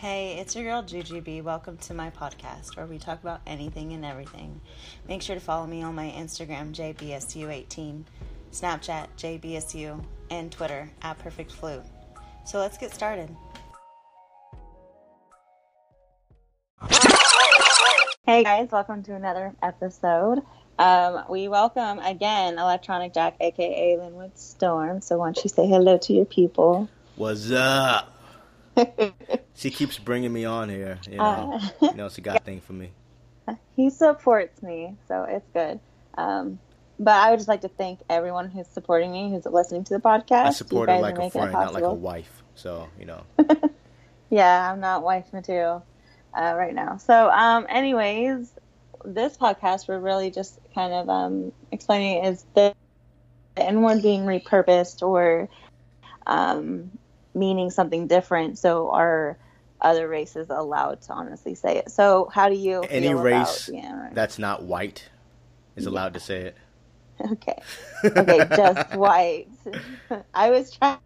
Hey, it's your girl Juju B. Welcome to my podcast where we talk about anything and everything. Make sure to follow me on my Instagram, JBSU18, Snapchat, JBSU, and Twitter, at Perfect Flute. So let's get started. Hey guys, welcome to another episode. Um, we welcome again Electronic Jack, aka Linwood Storm. So why don't you say hello to your people? What's up? She keeps bringing me on here. You know, Uh, you know, she got a thing for me. he supports me, so it's good. Um, but I would just like to thank everyone who's supporting me, who's listening to the podcast. I support her like a friend, not like a wife. So you know, Yeah, I'm not wife material uh, right now. So, um, anyways, this podcast we're really just kind of um, explaining is the, the N word being repurposed or um, meaning something different. So, are other races allowed to honestly say it? So, how do you any feel race About, yeah, right. that's not white is allowed to say it. okay, okay, just white. I was trying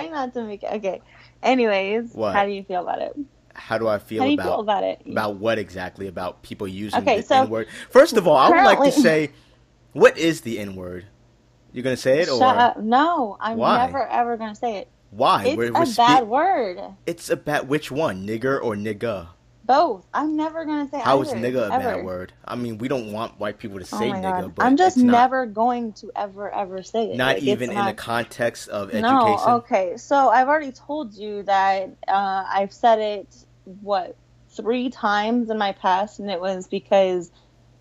not to make it okay. Anyways, What? how do you feel about it? How do I feel do about feel about it? about what exactly about people using Okay, the so N word? First of all, I would like to say, what is the N word? You're gonna say it or up. No, I'm Why? never ever gonna say it. Why? It's We're- a we're spe- bad word. It's a bad. Which one, nigger or nigga? Both. I'm never gonna say How is either, nigga a ever. bad word? I mean, we don't want white people to Oh say my nigga, but I'm just it's not, never going to ever ever say it. not Like, even in the context of education. No, okay. So I've already told you that uh, I've said it what three times in my past, and it was because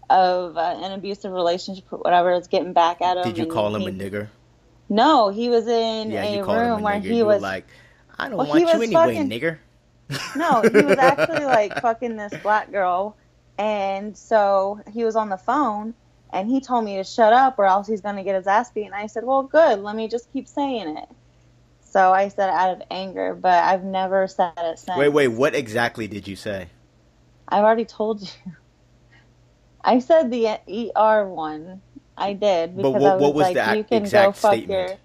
of uh, an abusive relationship or whatever. It's getting back at him. Did you call him he- a nigger? No, he was in Yeah, a room a where nigger. he you was like, I don't Well, want you anyway, fucking- nigger. No, he was actually like fucking this black girl. And so he was on the phone and he told me to shut up or else he's going to get his ass beat. And I said, well, good. Let me just keep saying it. So I said it out of anger, but I've never said it since. Wait, wait, what exactly did you say? I've already told you. I said the ER one. I did But because what- I was, what was like, the you can exact go fuck statement? your.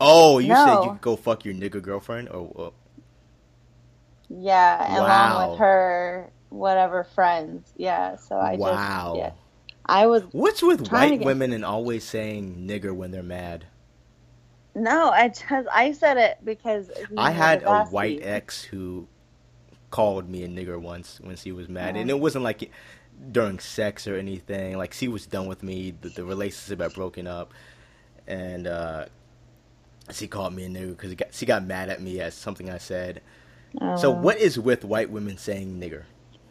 Oh, you said you could go fuck your nigger girlfriend? Or, or Yeah, along Wow. with her whatever friends. Yeah, so I wow. just yeah. I was What's with white get- women and always saying nigger when they're mad? No, I just I said it because I had a white ex who called me a nigger once when she was mad, and Oh. it wasn't like during sex or anything. Like she was done with me, the, the relationship had broken up, and uh, she called me a nigger because she got mad at me at something I said. So Oh. what is with white women saying nigger?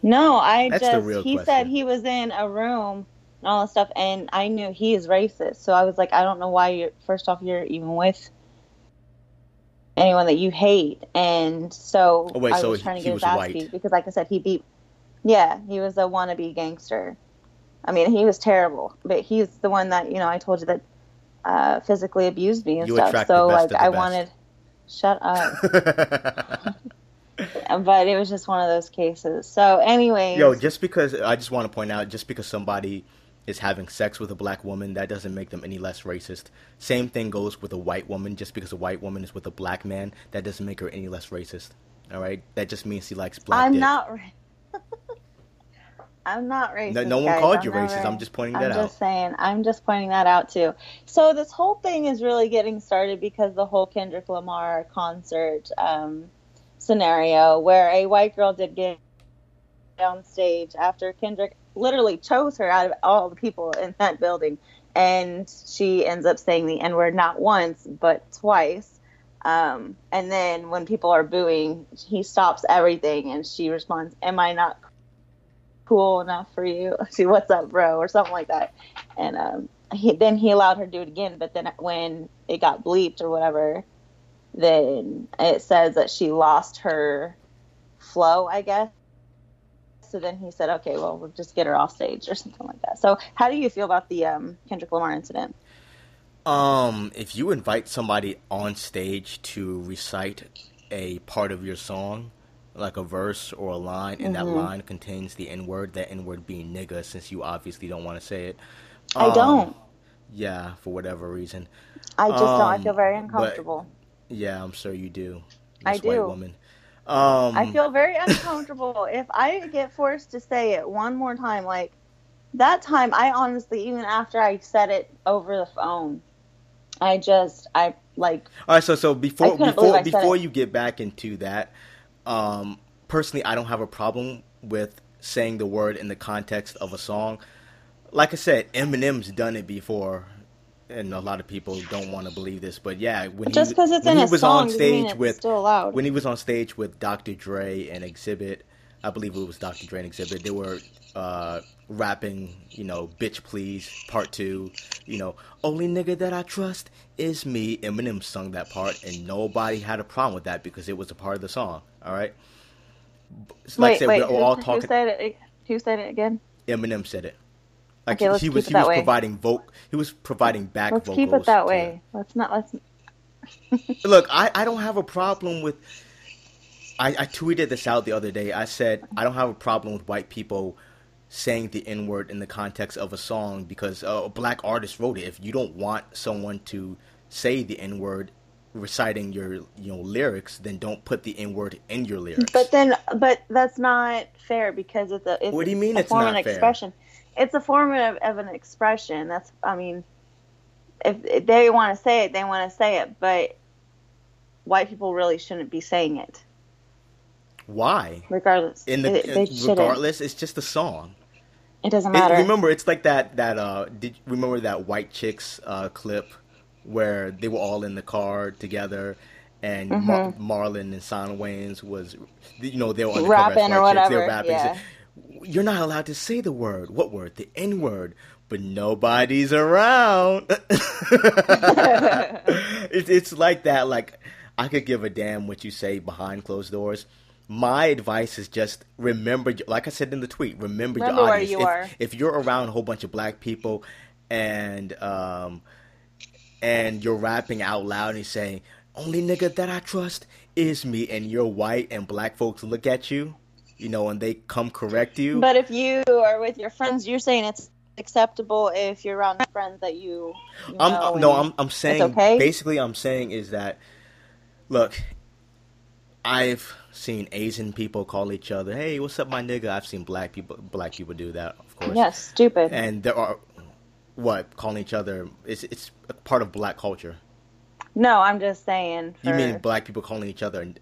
No, I That's the just real he said he was in a room and all that stuff, and I knew he is racist. So I was like, I don't know why you're first off you're even with anyone that you hate, and so Oh, wait, I so was he- trying to get his ass white. beat because, like I said, he beat. Yeah, he was a wannabe gangster. I mean, he was terrible, but he's the one that you know I told you that uh, physically abused me and You stuff. So like I best. wanted. Shut up. but it was just one of those cases. So, anyway, Yo, just because I just want to point out, just because somebody is having sex with a black woman, that doesn't make them any less racist. Same thing goes with a white woman. Just because a white woman is with a black man, that doesn't make her any less racist. All right, that just means she likes black. I'm dick. not. I'm not racist. No, no one guys. called I'm you never- racist. I'm just pointing that out. I'm just saying. I'm just pointing that out too. So this whole thing is really getting started because the whole Kendrick Lamar concert um, scenario, where a white girl did get on stage after Kendrick literally chose her out of all the people in that building, and she ends up saying the N word not once but twice. Um, and then when people are booing, he stops everything and she responds, Am I not cool enough for you? See, what's up, bro? Or something like that. And um, he, then he allowed her to do it again. But then when it got bleeped or whatever, then it says that she lost her flow, I guess. So then he said, okay, well, we'll just get her off stage or something like that. So, how do you feel about the um, Kendrick Lamar incident? Um, if you invite somebody on stage to recite a part of your song, like a verse or a line, and that Mhm. line contains the N word, that N word being nigga, since you obviously don't want to say it. I um, don't. Yeah, for whatever reason. I just don't. I um, feel very but- uncomfortable. Yeah, I'm sure you do. I do. woman. Um, I feel very uncomfortable if I get forced to say it one more time. Like that time, I honestly, even after I said it over the phone, I just, I like. All right, so so before I before before you get back into that, um, personally, I don't have a problem with saying the word in the context of a song. Like I said, Eminem's done it before, and a lot of people don't want to believe this, but yeah, when Just because it's in he a was song on stage with still when he was on stage with Dr. Dre and Xzibit, I believe it was Dr. Dre and Xzibit. They were uh, rapping, you know, "Bitch Please" Part Two. You know, only nigga that I trust is me. Eminem sung that part, and nobody had a problem with that because it was a part of the song. All right. Like I wait, said, wait. we're Who, all who talking. said it? Who said it again? Eminem said it. Like Okay, let's he keep was he was way. providing voc he was providing back Let's vocals. keep it that to way. Let's not. Let's. Look, I, I don't have a problem with. I, I tweeted this out the other day. I said I don't have a problem with white people saying the N word in the context of a song because uh, a black artist wrote it. If you don't want someone to say the N word reciting your you know lyrics, then don't put the N word in your lyrics. But then, but that's not fair because it's a. It's What do you mean a it's form not of fair? expression. It's a form of, of an expression. That's. I mean, if, if they want to say it, they want to say it. But white people really shouldn't be saying it, Why? regardless. In the they uh, shouldn't. regardless, it's just a song. It doesn't It- matter. remember, it's like that that uh did remember that white chicks uh clip where they were all in the car together and Mm-hmm. Marlon and Shawn Wayans was you know they were undercover Rapping as or chicks, they were rapping. yeah. You're not allowed to say the word. What word? The N word. But nobody's around. it's it's like that. Like I could give a damn what you say behind closed doors. My advice is just remember, like I said in the tweet, remember, Remember your where audience. you if, are. if you're around a whole bunch of black people, and um, and you're rapping out loud and you're saying, "Only nigga that I trust is me," and you're white and black folks look at you, you know, and they come correct you. But if you are with your friends, you're saying it's acceptable if you're around friends that you. you I'm know no, I'm I'm saying okay? basically I'm saying is that look, I've seen Asian people call each other, "Hey, what's up, my nigga?" I've seen black people black people do that, of course. Yes, stupid. And there are what calling each other it's it's a part of black culture. no, I'm just saying. You mean black people calling each other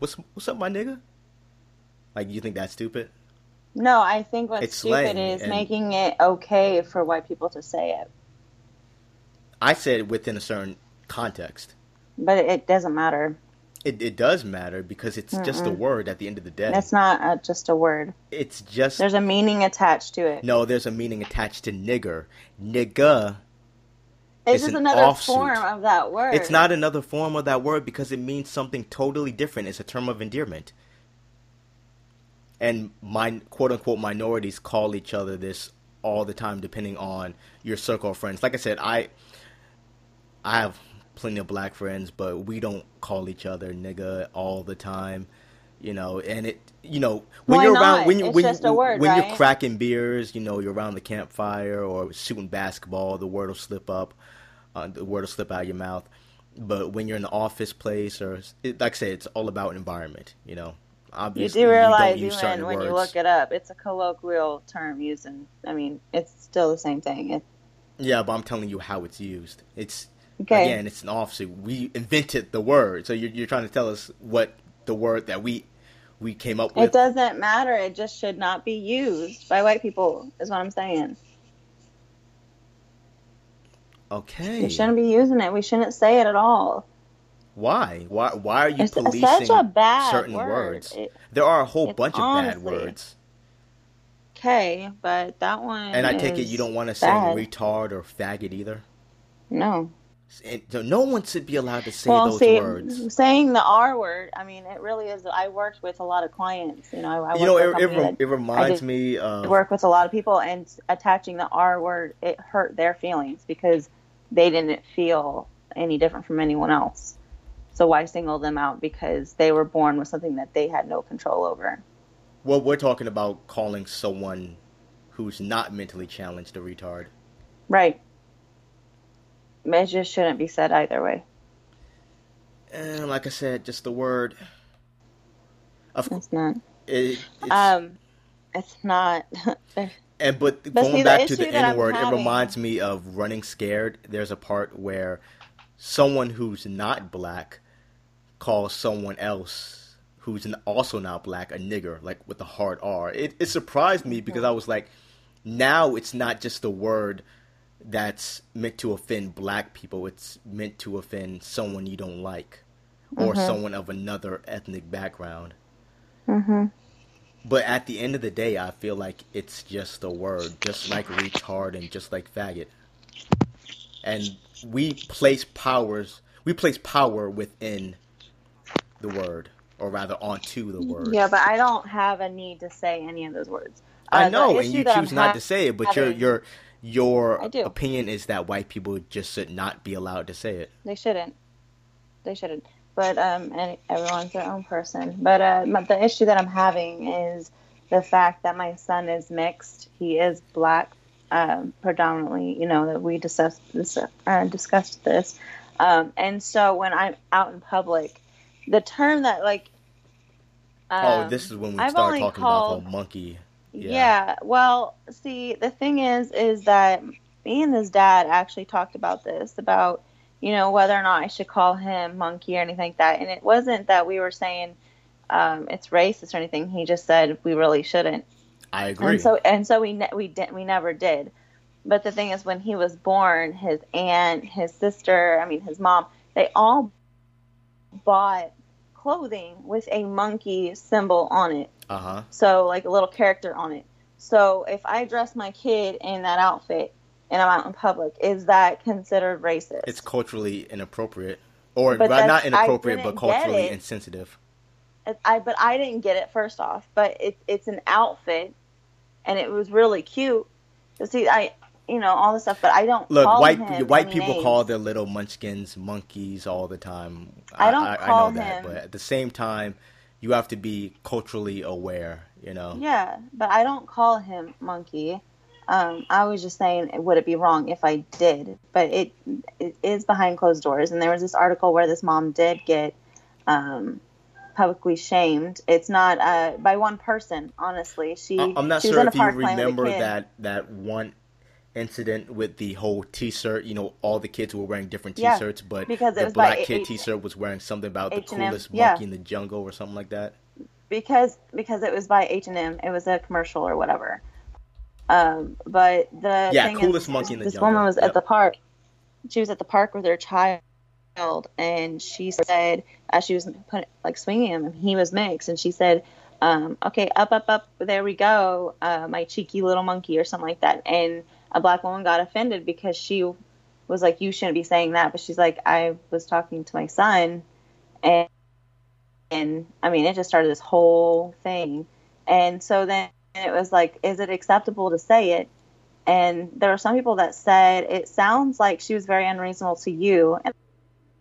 what's what's up, my nigga? Like you think that's stupid? No, I think what's It's stupid is and- making it okay for white people to say it, I said within a certain context. but it doesn't matter. It, it does matter because it's just a word at the end of the day. It's not uh, just a word. it's just There's a meaning attached to it. No, there's a meaning attached to nigger. Nigga. it's just an another offshoot. form of that word. It's not another form of that word because it means something totally different. It's a term of endearment. And my quote unquote minorities call each other this all the time, depending on your circle of friends. Like I said, I I have plenty of black friends, but we don't call each other nigga all the time. You know, and it you know when Why you're not? around when you It's when, just you, a word, when right? you're cracking beers, you know, you're around the campfire or shooting basketball, the word will slip up, uh, the word will slip out of your mouth. But when you're in the office place or it, like I said, it's all about environment. You know, You obviously do realize use even when words. you look it up, it's a colloquial term used, and I mean, it's still the same thing. It, Yeah, but I'm telling you how it's used. It's okay, again, it's an offsuit. We invented the word, so you're, you're trying to tell us what the word that we we came up with. it doesn't matter. It just should not be used by white people. Is what I'm saying. Okay, We shouldn't be using it. We shouldn't say it at all. why? Why? Why are you It's policing such a bad certain word. words? It- there are a whole bunch of bad words, Okay, but that one. and I take it you don't want to say retard or faggot either. No. And so no one should be allowed to say well, those see, words. saying the R word. I mean, it really is. I worked with a lot of clients. You know, I, I You know, it, it, it reminds me of work with a lot of people, and attaching the R word it hurt their feelings because they didn't feel any different from anyone else. So why single them out because they were born with something that they had no control over? well, we're talking about calling someone who's not mentally challenged a retard. Right. It just shouldn't be said either way. And like I said, just the word. Of It's not. it, it's, Um, it's not. and but, but going see, the back to the N word, it reminds me of Running Scared. There's a part where someone who's not black calls someone else who's also not black a nigger, like with a hard R. It, it surprised me because I was like, now it's not just a word that's meant to offend black people. It's meant to offend someone you don't like or Mhm. someone of another ethnic background. hmm But at the end of the day, I feel like it's just a word, just like retard and just like faggot. And we place powers, we place power within the word, or rather onto the word. Yeah, but I don't have a need to say any of those words. I Uh, the know, and you that I'm choose not ha- to say it, but you're having- your your opinion is that white people just should not be allowed to say it. They shouldn't. They shouldn't. But um, and everyone's their own person. But uh, the issue that I'm having is the fact that my son is mixed. He is black, um, predominantly. You know that we discussed this, uh, discussed this, um, and so when I'm out in public, the term that like. oh, um, this is when we I've start talking called- about the whole monkey. Yeah. yeah. Well, see, the thing is, is that me and his dad actually talked about this about, you know, whether or not I should call him monkey or anything like that. And it wasn't that we were saying um, it's racist or anything. He just said we really shouldn't. I agree. And so, and so we ne- we did we never did. But the thing is, when he was born, his aunt, his sister, I mean, his mom, they all bought clothing with a monkey symbol on it uh huh. so like a little character on it. So if I dress my kid in that outfit and I'm out in public, is that considered racist? It's culturally inappropriate, or But not inappropriate, but culturally insensitive. I but I didn't get it first off, but it's it's an outfit, and it was really cute. See, I you know all the stuff, but I don't Look, call white white people names. call their little munchkins monkeys all the time. I don't I, call know that, him- but at the same time, you have to be culturally aware. You know. Yeah, but I don't call him monkey. Um, I was just saying, would it be wrong if I did? But it it is behind closed doors, and there was this article where this mom did get um, publicly shamed. It's not uh, by one person, honestly. She I'm not she was sure if you park playing with a remember that that one incident with the whole T-shirt. You know, all the kids were wearing different T-shirts, but because the black kid T-shirt was wearing something about the H&M, coolest yeah. monkey in the jungle or something like that. because because it was by H and M. It was a commercial or whatever. Um, but the Yeah, thing coolest is, monkey in the this jungle. woman was Yep. at the park. She was at the park with her child, and she said as she was put, like swinging him, and he was mixed, and she said, um, "Okay, up, up, up, there we go, uh, my cheeky little monkey," or something like that. And a black woman got offended because she was like, "You shouldn't be saying that," but she's like, "I was talking to my son, and." and I mean, it just started this whole thing. And so then it was like, is it acceptable to say it? And there were some people that said it sounds like she was very unreasonable to you, and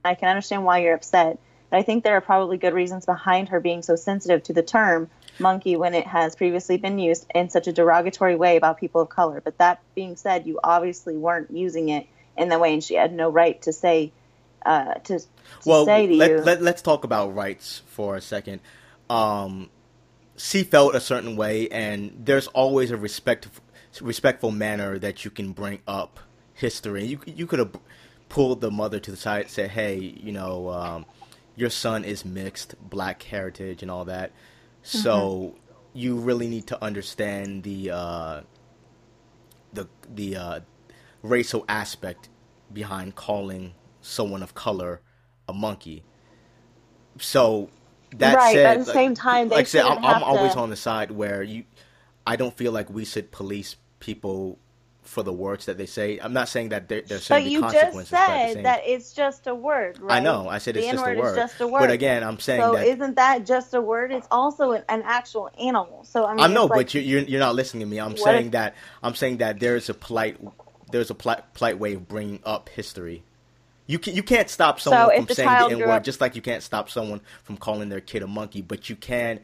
I can understand why you're upset. But I think there are probably good reasons behind her being so sensitive to the term monkey when it has previously been used in such a derogatory way about people of color. But that being said, you obviously weren't using it in the way, and she had no right to say uh, to, to well, say to let, you. let, let's talk about rights for a second. Um, she felt a certain way, and there's always a respect, respectful manner that you can bring up history. You you could have pulled the mother to the side, and said, "Hey, you know, um, your son is mixed, black heritage, and all that. So you really need to understand the uh, the the uh, racial aspect behind calling someone of color a monkey. So that Right, but said, at the like- same time, like I said, I'm, I'm always to- on the side where you. I don't feel like we should police people for the words that they say. I'm not saying that there, there But be you just consequences. but at the said same- that it's just a word, right? I know. I said the it's just a N-word is just a word. But again, I'm saying so that isn't that just a word? It's also an, an actual animal. So I mean, I know, like, but you're, you're you're not listening to me. I'm What saying if- that I'm saying that there's a polite there's a polite, polite way of bringing up history. You can, you can't stop someone if from saying the N word, up- just like you can't stop someone from calling their kid a monkey. But you can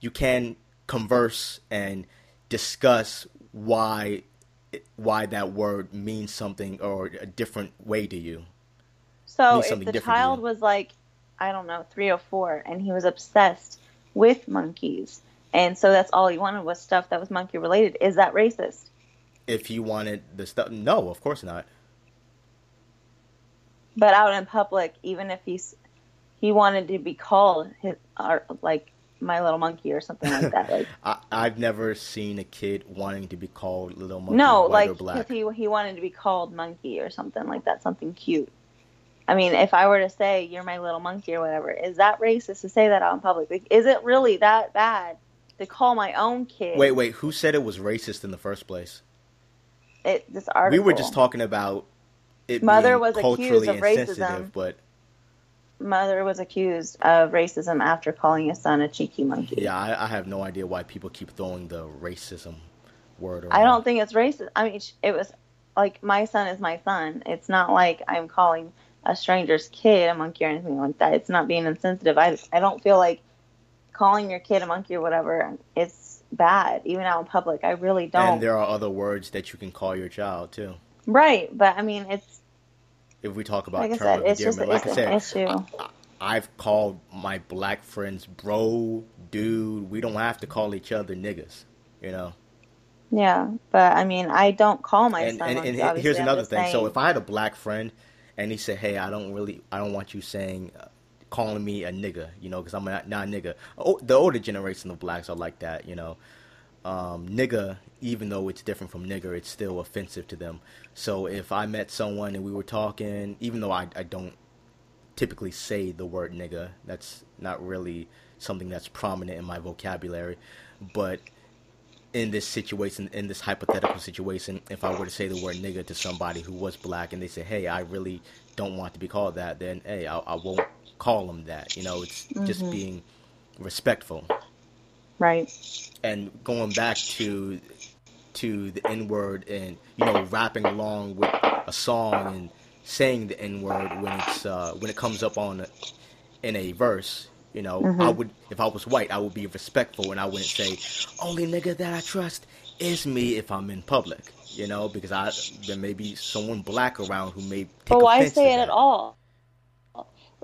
you can converse and discuss why why that word means something or a different way to you. so if the child was like, I don't know, three or four, and he was obsessed with monkeys. And so that's all he wanted was stuff that was monkey related. Is that racist? If he wanted the stuff, no, of course not. But out in public, even if he's he wanted to be called his or like my little monkey or something like that. Like I, I've never seen a kid wanting to be called little monkey. no, like or black. because he he wanted to be called monkey or something like that, something cute. I mean, if I were to say you're my little monkey or whatever, is that racist to say that out in public? Like, is it really that bad to call my own kid? Wait, wait, who said it was racist in the first place? It, this article. We were just talking about it Mother being was culturally accused of racism. but Mother was accused of racism after calling his son a cheeky monkey. yeah, I, I have no idea why people keep throwing the racism word around. I don't think it's racist. I mean, it was like my son is my son. It's not like I'm calling a stranger's kid a monkey or anything like that. It's not being insensitive. I, I don't feel like calling your kid a monkey or whatever is bad, even out in public. I really don't. And there are other words that you can call your child too. right, but I mean, it's If we talk about like I terms said, of it's just endearment, like I said, an issue. I've called my black friends bro, dude. We don't have to call each other niggas, you know. Yeah, but I mean, I don't call my and son. and, and here's I'm another thing. So if I had a black friend and he said, "Hey, I don't really, I don't want you saying, uh, calling me a nigga," you know, because I'm not, not a nigga. Oh, the older generation of blacks are like that, you know. Um, nigga, even though it's different from nigger, it's still offensive to them. So if I met someone and we were talking, even though I, I don't typically say the word nigga, that's not really something that's prominent in my vocabulary, but in this situation, in this hypothetical situation, if I were to say the word nigga to somebody who was black and they say, hey, I really don't want to be called that, then, hey, I, I won't call them that. You know, it's just Mhm. being respectful. Right. And going back to to the N word and you know rapping along with a song and saying the N word when it's uh, when it comes up on a, in a verse. You know, I Mhm. would if I was white, I would be respectful and I wouldn't say only nigga that I trust is me if I'm in public. You know, because I there may be someone black around who may. Take But why say it at all?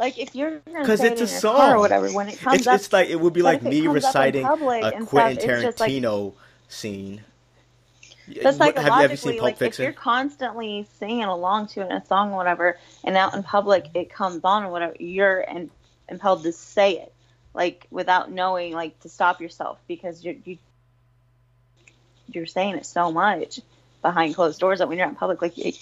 Like if you're gonna 'Cause it's a song. or whatever, when it comes It's, up, it's like it would be like me comes up in reciting a Quentin stuff, just like- Tarantino scene. But What- have you psychologically, seen Pulp like if you're constantly singing along to in a song or whatever, and out in public it comes on or whatever, you're in, impelled to say it, like without knowing, like to stop yourself because you're you, you're saying it so much behind closed doors that when you're out in public, like, it,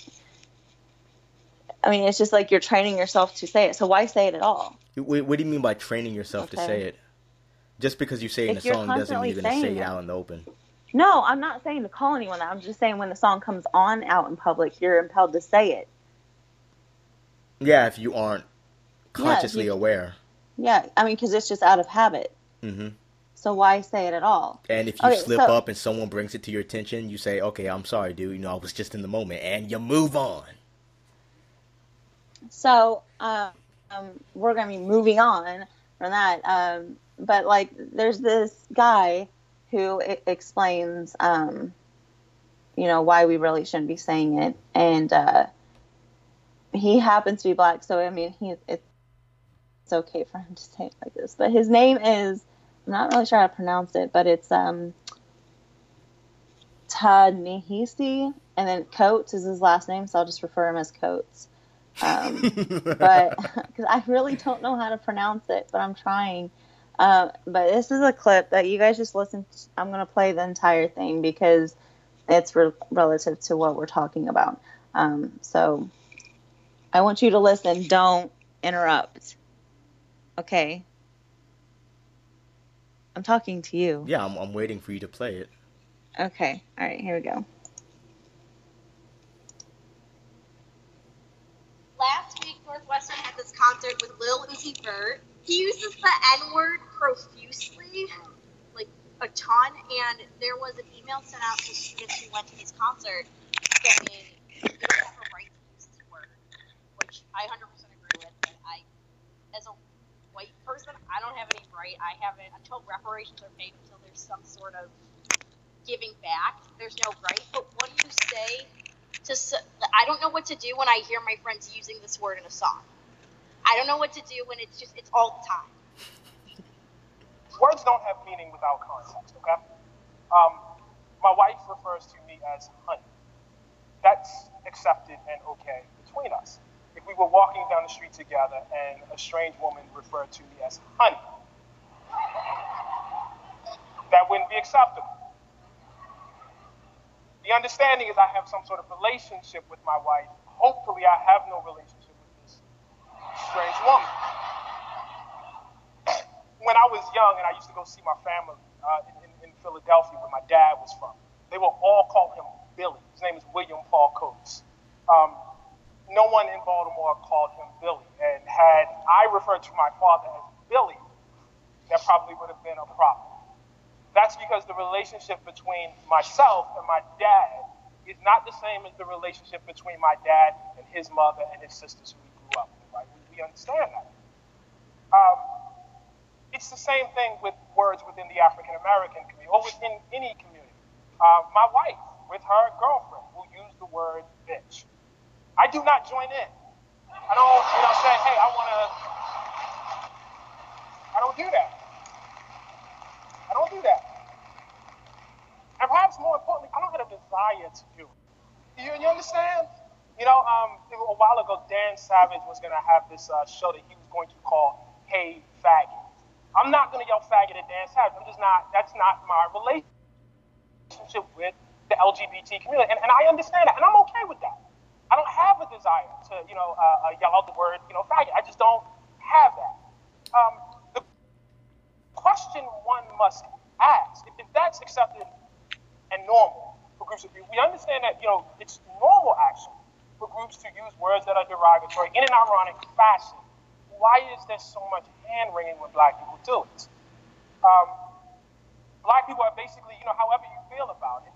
I mean, it's just like you're training yourself to say it. So why say it at all? What, what do you mean by training yourself to say it? Just because you say it in If a song doesn't mean you're going to say it out in the open. No, I'm not saying to call anyone that. I'm just saying when the song comes on out in public, you're impelled to say it. Yeah, if you aren't consciously you- aware. Yeah, I mean, because it's just out of habit. Mm-hmm. So why say it at all? And if you Okay, slip so- up and someone brings it to your attention, you say, "Okay, I'm sorry, dude. You know, I was just in the moment," and you move on. So um, we're gonna be moving on from that. Um, but like, there's this guy who explains, um, you know, why we really shouldn't be saying it, and uh, he happens to be black. So I mean, he it's okay for him to say it like this. But his name is I'm not really sure how to pronounce it, but it's um Ta-Nehisi, and then Coates is his last name, so I'll just refer him as Coates. Um, but because I really don't know how to pronounce it, but I'm trying. Uh, but this is a clip that you guys just listen. To. I'm gonna play the entire thing because it's re- relative to what we're talking about. Um, so I want you to listen. Don't interrupt. Okay. I'm talking to you. yeah, I'm, I'm waiting for you to play it. Okay. All right. Here we go. Last week, Northwestern had this concert with Lil Uzi Vert. He uses the N word profusely, like a ton, and there was an email sent out to students who went to his concert saying you don't have a right to use this word, which I 100% agree with. But I, as a white person, I don't have any right. I haven't until reparations are paid, until there's some sort of giving back. There's no right. But what do you say to I don't know what to do when I hear my friends using this word in a song. I don't know what to do when it's just it's all the time. words don't have meaning without context, okay? Um, my wife refers to me as honey. That's accepted and okay between us. If we were walking down the street together and a strange woman referred to me as honey, that wouldn't be acceptable. The understanding is I have some sort of relationship with my wife. Hopefully, I have no relationship strange woman. When I was young and I used to go see my family uh, in, in, Philadelphia, where my dad was from, they will all call him Billy. His name is William Paul Coates. Um, no one in Baltimore called him Billy. And had I referred to my father as Billy, that probably would have been a problem. That's because the relationship between myself and my dad is not the same as the relationship between my dad and his mother and his sisters who we understand that. Um, it's the same thing with words within the African American community or within any community. Uh, my wife, with her girlfriend, will use the word bitch. I do not join in. I don't, you know, say, hey, I want to. I don't do that. I don't do that. And perhaps more importantly, I don't have a desire to do it. You, you understand? You know, um, a while ago, Dan Savage was going to have this uh, show that he was going to call Hey Faggot. I'm not going to yell faggot at Dan Savage. I'm just not, that's not my relationship with the LGBT community. And, and I understand that, and I'm okay with that. I don't have a desire to, you know, uh, uh, yell out the word, you know, faggot. I just don't have that. Um, the question one must ask, if, if that's accepted and normal for groups of people. We understand that, you know, it's normal actually for groups to use words that are derogatory in an ironic fashion. Why is there so much hand wringing when black people do it? Um, black people are basically, you know, however you feel about it,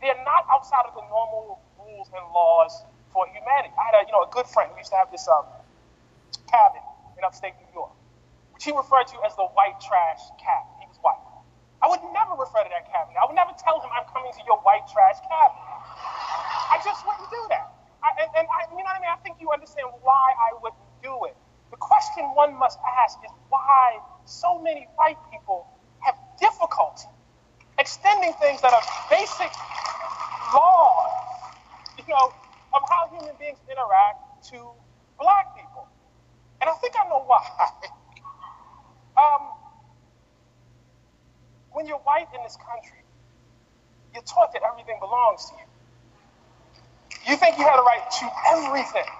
they're not outside of the normal rules and laws for humanity. I had a, you know, a good friend who used to have this um, cabin in upstate New York, which he referred to as the white trash cabin. He was white. I would never refer to that cabin. I would never tell him I'm coming to your white trash cabinet. I just wouldn't do that. I, and, and I, you know what I mean? I think you understand why I wouldn't do it. The question one must ask is why so many white people have difficulty extending things that are basic laws, you know, of how human beings interact to black people. And I think I know why. um, when you're white in this country, you're taught that everything belongs to you. You think you have a right to everything.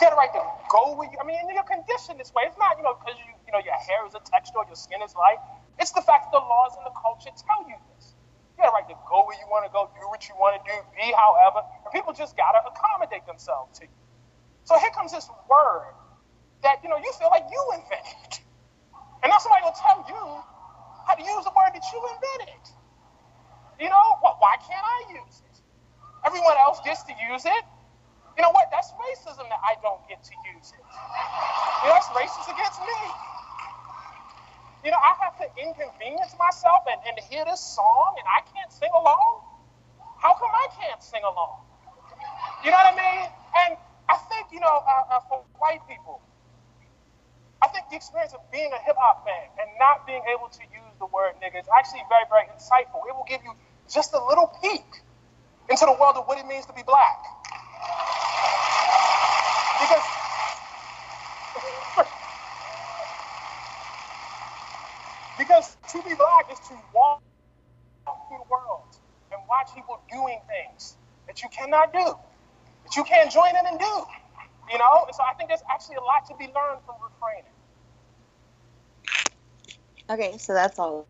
You have a right to go where you. I mean, you're conditioned this way. It's not, you know, because you, you know, your hair is a texture or your skin is light. It's the fact that the laws and the culture tell you this. You have a right to go where you want to go, do what you want to do, be however. And people just gotta accommodate themselves to you. So here comes this word that you know you feel like you invented, and now somebody will tell you how to use the word that you invented. You know, why can't I use it? Everyone else gets to use it. You know what? That's racism that I don't get to use it. You know, that's racist against me. You know, I have to inconvenience myself and, and hear this song and I can't sing along. How come I can't sing along? You know what I mean? And I think, you know, uh, uh, for white people, I think the experience of being a hip hop fan and not being able to use the word nigga is actually very, very insightful. It will give you just a little peek into the world of what it means to be black. Because because to be black is to walk through the world and watch people doing things that you cannot do, that you can't join in and do. You know? And so I think there's actually a lot to be learned from refraining. Okay, so that's all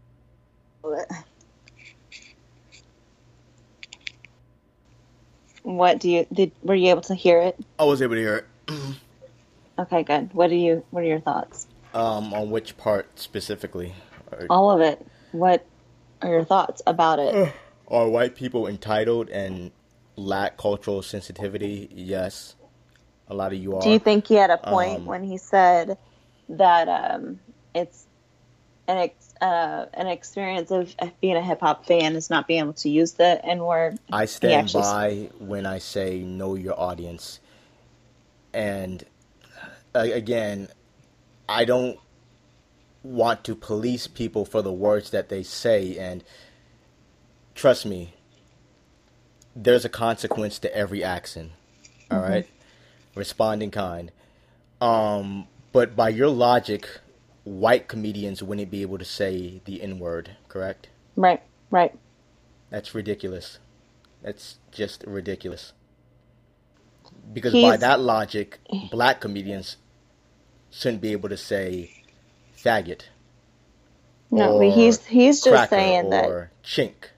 What do you did? Were you able to hear it? I was able to hear it. okay, good. What do you? What are your thoughts? Um, on which part specifically? All of it. What are your thoughts about it? Are white people entitled and lack cultural sensitivity? Yes, a lot of you are. Do you think he had a point um, when he said that um, it's an ex, uh, an experience of being a hip hop fan is not being able to use the N word. I stand by when I say know your audience, and uh, again, I don't want to police people for the words that they say. And trust me there's a consequence to every action all Mm-hmm. right? Respond in kind. Um but by your logic white comedians wouldn't be able to say the n word correct Right, right. that's ridiculous that's just ridiculous because by that logic black comedians shouldn't be able to say faggot No, but he's he's just saying that. chink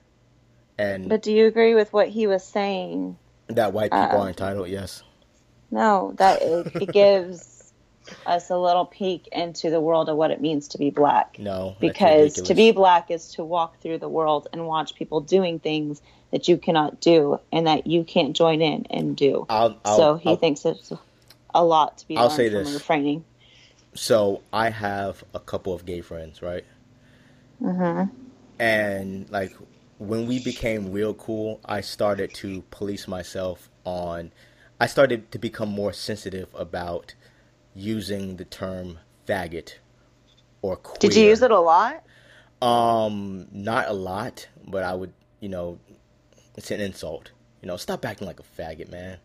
and But do you agree with what he was saying? that white people uh, are entitled yes No, that it, it gives us a little peek into the world of what it means to be black. no Because to be black is to walk through the world and watch people doing things that you cannot do and that you can't join in and do. I'll, I'll, so he I'll- thinks it's a lot to be I'll say this. refraining. so I have a couple of gay friends, right? Mm-hmm. And like when we became real cool, I started to police myself on. I started to become more sensitive about using the term faggot or queer. Did you use it a lot? Um, not a lot, but I would, you know, it's an insult. You know, stop acting like a faggot, man.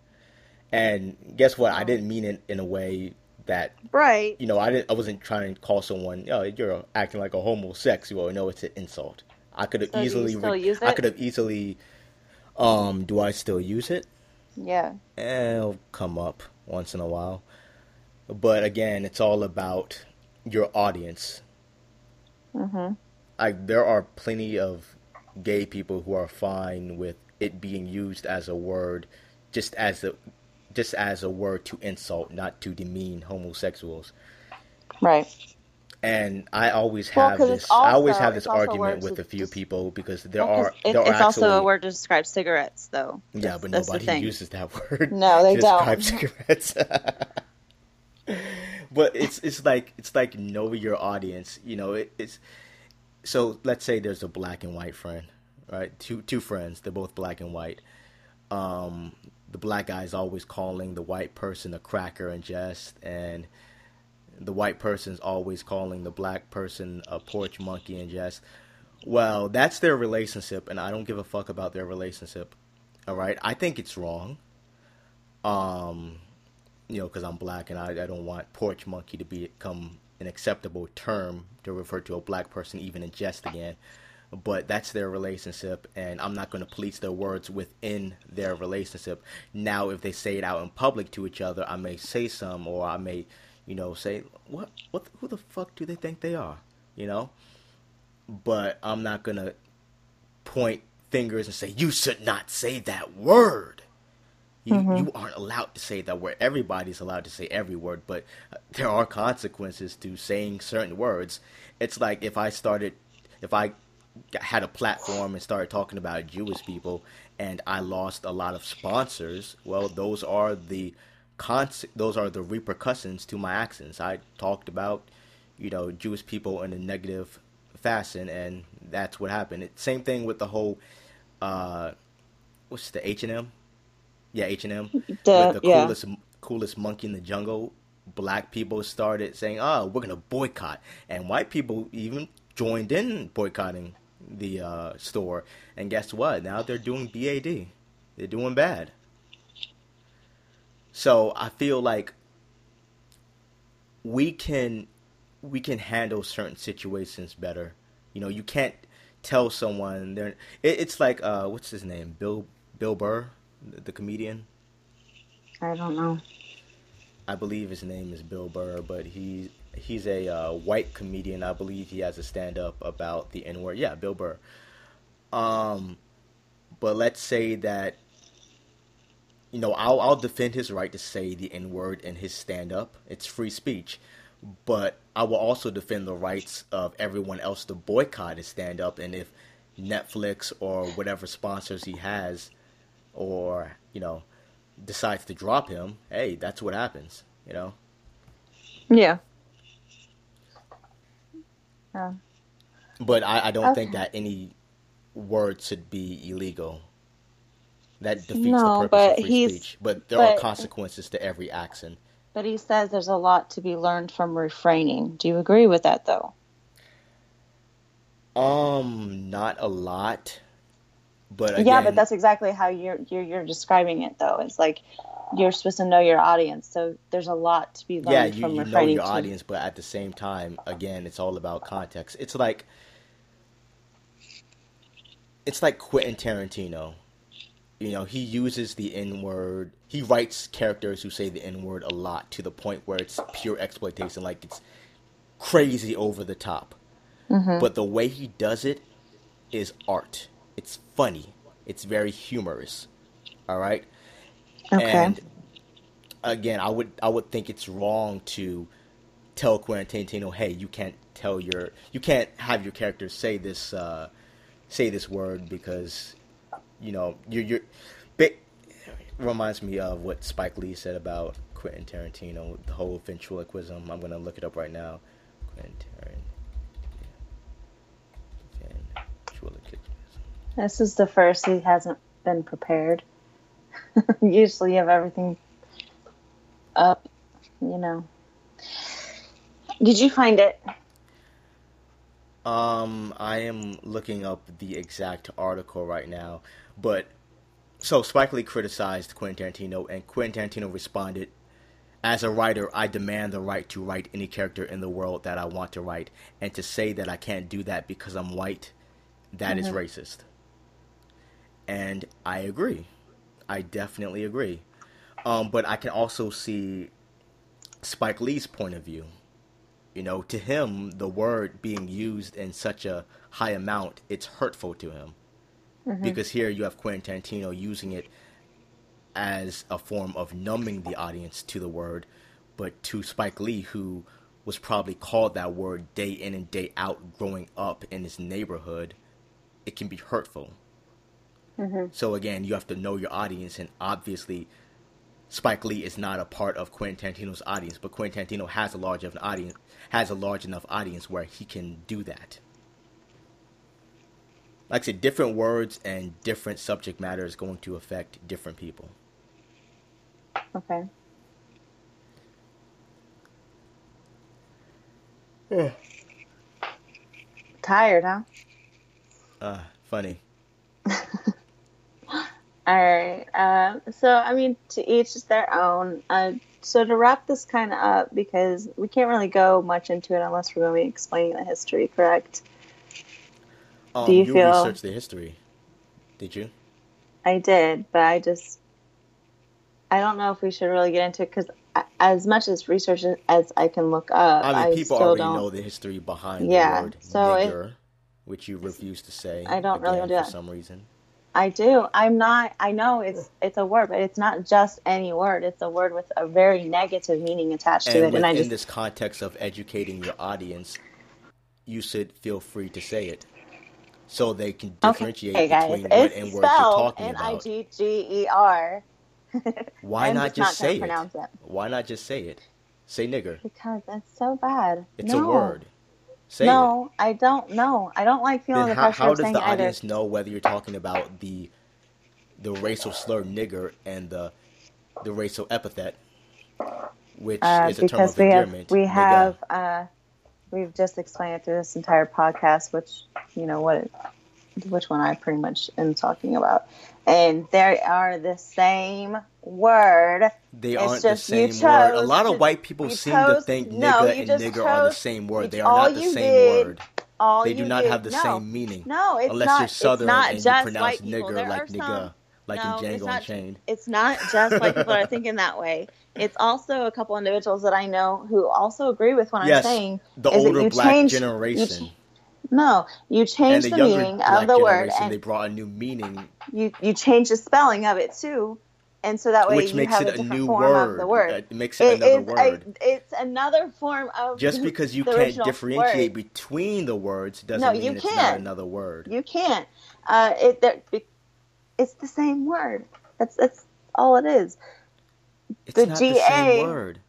And guess what? I didn't mean it in a way that Right. you know, I didn't. I wasn't trying to call someone, "Oh, you're acting like a homosexual." No, it's an insult. I could have So do you easily. still re- I could have easily. Um, do I still use it? Yeah. Eh, It'll come up once in a while, but again, it's all about your audience. Mm-hmm. Like there are plenty of gay people who are fine with it being used as a word, just as a, just as a word to insult, not to demean homosexuals. Right. and I always Well, have it's this. I always have this argument with a few just- people because there Well, are it, there it's are also a word to describe cigarettes, though. yeah, That's- but nobody uses that word. No, they to don't. cigarettes. but it's it's like it's like know your audience. You know, it, it's so let's say there's a black and white friend, right? Two two friends, they're both black and white. Um, the black guy is always calling the white person a cracker and jest, and the white person's always calling the black person a porch monkey and jest. Well, that's their relationship, and I don't give a fuck about their relationship. All right, I think it's wrong. Um, you know, because I'm black and I, I don't want porch monkey to become an acceptable term to refer to a black person, even in jest again. But that's their relationship, and I'm not going to police their words within their relationship. Now, if they say it out in public to each other, I may say some, or I may, you know, say, "What? What? Who the fuck do they think they are?" You know. But I'm not gonna point fingers and say you should not say that word. You, you aren't allowed to say that word. Everybody's allowed to say every word, but uh, there are consequences to saying certain words. It's like if I started, if I had a platform and started talking about Jewish people and I lost a lot of sponsors, well, those are the cons- those are the repercussions to my actions. I talked about, you know, Jewish people in a negative fashion, and that's what happened. It, same thing with the whole, uh, what's the H and M? Yeah, H and M. The yeah. coolest coolest monkey in the jungle. Black people started saying, "Oh, we're gonna boycott," and white people even joined in boycotting the uh, store. And guess what? Now they're doing BAD. They're doing bad. So I feel like we can we can handle certain situations better. You know, you can't tell someone they're. It, it's like uh, what's his name? Bill Bill Burr, the, comedian. I don't know. I believe his name is Bill Burr, but he he's a uh, white comedian. I believe he has a stand up about the N word. Yeah, Bill Burr. Um, but let's say that you know I'll I'll defend his right to say the N word in his stand up. It's free speech. But I will also defend the rights of everyone else to boycott his stand up and if Netflix or whatever sponsors he has or, you know, decides to drop him, hey, that's what happens, you know. Yeah. Yeah. But I, I don't Okay. think that any word should be illegal. That defeats No, the purpose but of free speech. But there are consequences to every action. But he says there's a lot to be learned from refraining. Do you agree with that, though? Um, not a lot, but again, yeah, but that's exactly how you're you're you're describing it though. It's like you're supposed to know your audience, so there's a lot to be learned yeah, you, from you know your to. audience, but at the same time, again, it's all about context. It's like it's like Quentin Tarantino. You know, he uses the N word. He writes characters who say the N word a lot to the point where it's pure exploitation, like it's crazy over the top. Mm-hmm. But the way he does it is art. It's funny. It's very humorous. All right. Okay. And again, I would I would think it's wrong to tell Quentin Tarantino, "Hey, you can't tell your you can't have your character say this uh, say this word because you know you're you're." Reminds me of what Spike Lee said about Quentin Tarantino, the whole ventriloquism. I'm gonna look it up right now. Quentin Tarantino. Ventriloquism. This is the first he hasn't been prepared. Usually you have everything up, you know. Did you find it? Um, I am looking up the exact article right now, but so Spike Lee criticized Quentin Tarantino, and Quentin Tarantino responded, "As a writer, I demand the right to write any character in the world that I want to write, and to say that I can't do that because I'm white, that is racist." And I agree. I definitely agree. Um, but I can also see Spike Lee's point of view. You know, to him, the word being used in such a high amount, it's hurtful to him. Because here you have Quentin Tarantino using it as a form of numbing the audience to the word, but to Spike Lee, who was probably called that word day in and day out growing up in his neighborhood, it can be hurtful. So again, you have to know your audience, and obviously, Spike Lee is not a part of Quentin Tarantino's audience, but Quentin Tarantino has a large an audience, has a large enough audience where he can do that. Like I said, different words and different subject matter is going to affect different people. Okay. Yeah. Tired, huh? Uh, funny. All right. Um, so, I mean, to each is their own. Uh, so, to wrap this kind of up, because we can't really go much into it unless we're going to be explaining the history, correct? Um, Do you you feel- researched the history, did you? I did, but I just. I don't know if we should really get into it because, as much as research as I can look up, I mean, people still already don't. know the history behind Yeah, the word so it- which you refuse to say. I don't really again, do that for some reason. I do. I'm not. I know it's it's a word, but it's not just any word. It's a word with a very negative meaning attached to it. And I just this context of educating your audience, you should feel free to say it, so they can differentiate okay, guys, between what and words you're talking N I about. G G E R. Why not just not say it? it. Why not just say it? Say nigger. Because that's so bad. It's no. a word. Say no, I don't know. I don't like it. feeling Then the how, pressure how does saying the either. audience know whether you're talking about the the racial slur nigger and the the racial epithet, which Uh, is a term of we have we have uh, we've just explained it through this entire podcast, which you know what which one I pretty much am talking about, and they are the same word. They It's aren't the just you same word. A chose lot of white people seem to think no, nigga you and nigger are the same word. They are not the same did- word. They do not did- have the no. same meaning. No, it's Unless not. you're southern and you pronounce nigger like are nigga, some. like no, in it's Django not- Unchained. It's not just white people are thinking that way. It's also a couple individuals that I know who also agree with what Yes, I'm saying. The older black change- generation No, you change the, the, meaning of the word, and they brought a new meaning, you you change the spelling of it too, and so that way which you makes have it a different new form word. of the word. It makes it It another word. a, it's another form of Just because you the can't differentiate word. between the words doesn't No, mean you it's can't. another word. You can't. Uh, it it's the same word. That's that's all it is. It's the not the GA same word.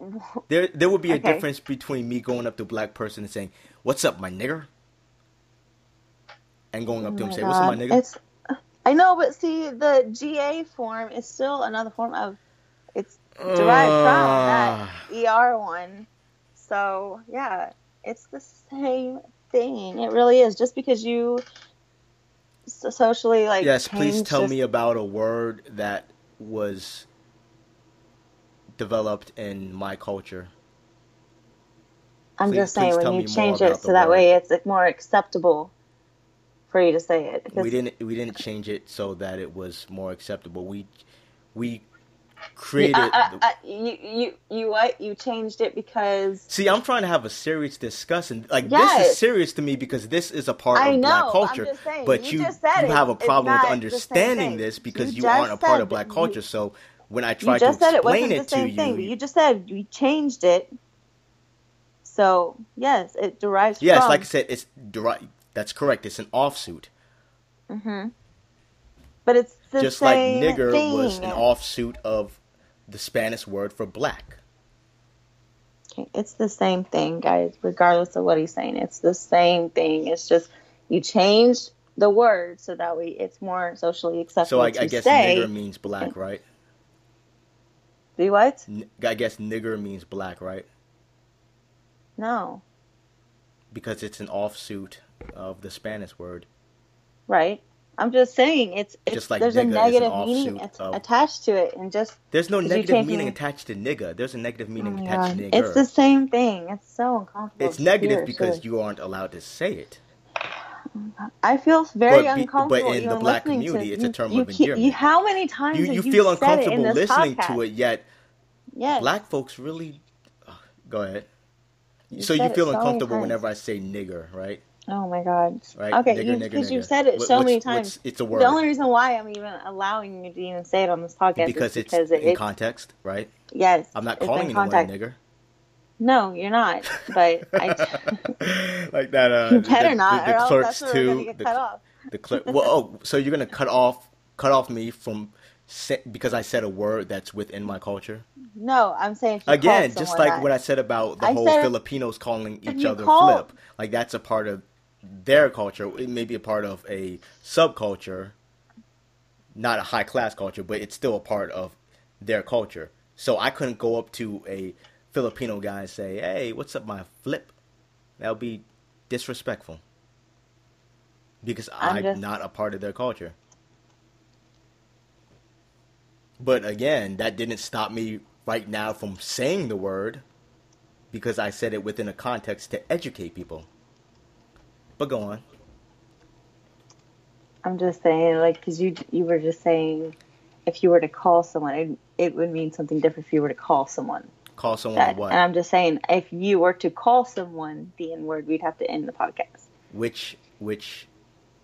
There, there would be a Okay. difference between me going up to a black person and saying, "What's up, my nigger," and going up to him and Oh say, "What's up, my nigger?" It's I know, but see, the GA form is still another form of it's derived Ah. from that ER one. So yeah, it's the same thing. It really is. Just because you socially like Yes, please tell me about a word that was developed in my culture. I'm please- just saying when you change it so that word. way it's more acceptable for you to say it. Because We didn't we didn't change it so that it was more acceptable. We we created you you you what you changed it because See, I'm trying to have a serious discussion. Like this is serious to me because this is a part of know, black culture. saying, but you you just said you have a problem with not the same understanding this because You you, aren't a part of black culture. you- So when I you try to said it wasn't it the to same you, thing, but you just said we changed it. So yes, it derives from yes, from. like I said, it's deri- that's correct. It's an offsuit, hmm But it's the just like nigger thing. was an offsuit of the Spanish word for black. Okay, It's the same thing, guys. Regardless of what he's saying, it's the same thing. It's just you change the word so that way it's more socially acceptable So I, I guess say. nigger means black, right? Do what? N- I guess nigger means black, right? No, Because it's an offsuit of the Spanish word. right? I'm just saying it's, it's Just like there's a nigga negative meaning at- of- attached to it, and just There's no negative meaning me- attached to nigga. There's a negative oh meaning my attached god, to nigger. it's the same thing. It's so uncomfortable. It's negative hear, because you aren't allowed to say it. I feel very But uncomfortable. but in the black community, to, it's a term you of keep- you- endearment. how many times You you you feel it uncomfortable listening podcast? to it, yet Yes. black folks really. Ugh, go ahead. You so you feel so uncomfortable whenever I say nigger, right? Oh my god. Right? Okay, Nigger, you, because you've said it so what's- many times. it's a word. The only reason why I'm even allowing you to even say it on this podcast because is it's because in it, context, right? yes, I'm not calling in anyone contact. a nigger. No, you're not. But I, like that. Uh, you the- better the, not, The, or else clerks too. the, cut off. the clerk. Well, oh, so you're gonna cut off, cut off me from sa- because I said a word that's within my culture. No, I'm saying Again, just like that- what I said about the I whole Filipinos calling each other call- flip, like that's a part of their culture. It may be a part of a subculture, not a high class culture, but it's still a part of their culture. So I couldn't go up to a Filipino guy and say, "Hey, what's up, my flip?" That would be disrespectful because I'm I'm, just- not a part of their culture. But again, that didn't stop me right now from saying the word because I said it within a context to educate people. But go on. I'm just saying, like, because you you were just saying, if you were to call someone, it, it would mean something different if you were to call someone Call someone that. what? And I'm just saying, if you were to call someone the N word, we'd have to end the podcast. which which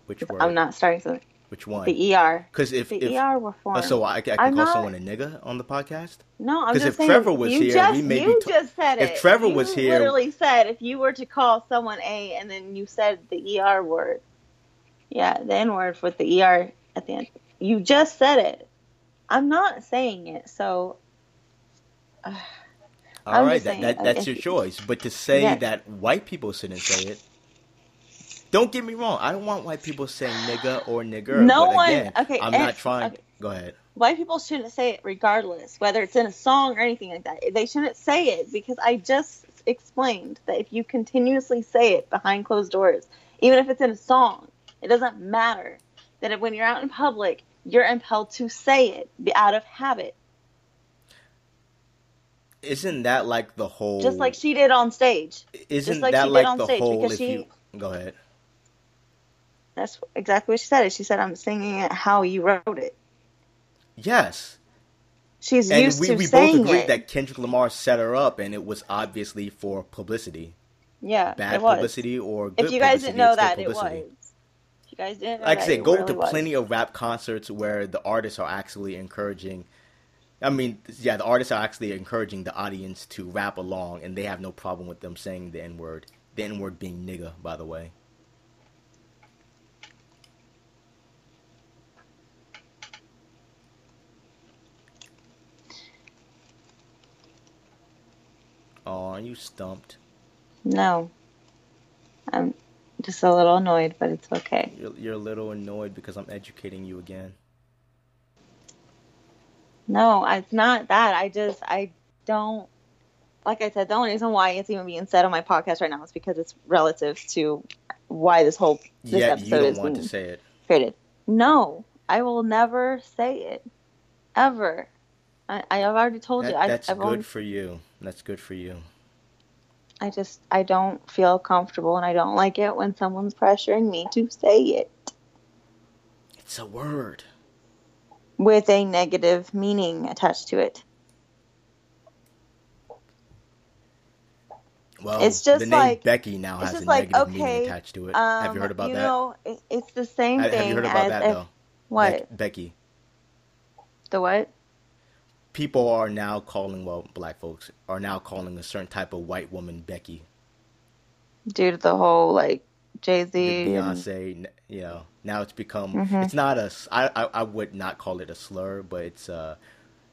which word? I'm not starting something. Which one? The ER. Because if The if ER were uh, formed. so I, I can I'm call not- someone a nigga on the podcast. No, I'm 'Cause just if saying. Trevor was here, just, we may be you just said it. if. Trevor You was here- literally said if you were to call someone a and then you said the er word, yeah, the n word with the er at the end. You just said it. I'm not saying it, so All I'm right, that, that that's if- your choice. But to say Yes. that white people shouldn't say it. Don't get me wrong. I don't want white people saying nigga or nigger. No one- Again, okay, I'm and- not eh, trying. okay. Go ahead. white people shouldn't say it regardless, whether it's in a song or anything like that. They shouldn't say it because I just explained that if you continuously say it behind closed doors, even if it's in a song, it doesn't matter. That if, when you're out in public, you're impelled to say it be out of habit, Isn't that like the whole? just like she did on stage. Isn't like that like the whole? because If she- you go ahead. That's exactly what she said. She said, "I'm singing it how you wrote it." Yes, She's and used we, to we both agreed it. that Kendrick Lamar set her up, and it was obviously for publicity, yeah, bad publicity or good If you guys didn't know that, it was. If you guys didn't like I said, go really to was. plenty of rap concerts where the artists are actually encouraging. I mean, yeah, the artists are actually encouraging the audience to rap along, and they have no problem with them saying the N word. The N word being nigga, by the way. Oh, are you stumped? No. I'm just a little annoyed, but it's okay. You're, you're a little annoyed because I'm educating you again. No, it's not that. I just I don't like I said, the only reason why it's even being said on my podcast right now is because it's relative to why this whole this Yeah, you episode don't is want to say it. created. No, I will never say it ever. I, I've already told That- you. I, that's I've good already, for you. That's good for you. I just I don't feel comfortable and I don't like it when someone's pressuring me to say it It's a word. with a negative meaning attached to it. Well, It's just the name like- Becky now has a like, negative meaning attached to it. Um, have you heard about you that? know, it's the same have, thing have you heard about as that if though? what Bec- Becky. the what? People are now calling well, black folks are now calling a certain type of white woman Becky. Due to the whole like Jay Z. Beyonce, n- you know, now it's become. Mhm. It's not a. I, I I would not call it a slur, but it's uh,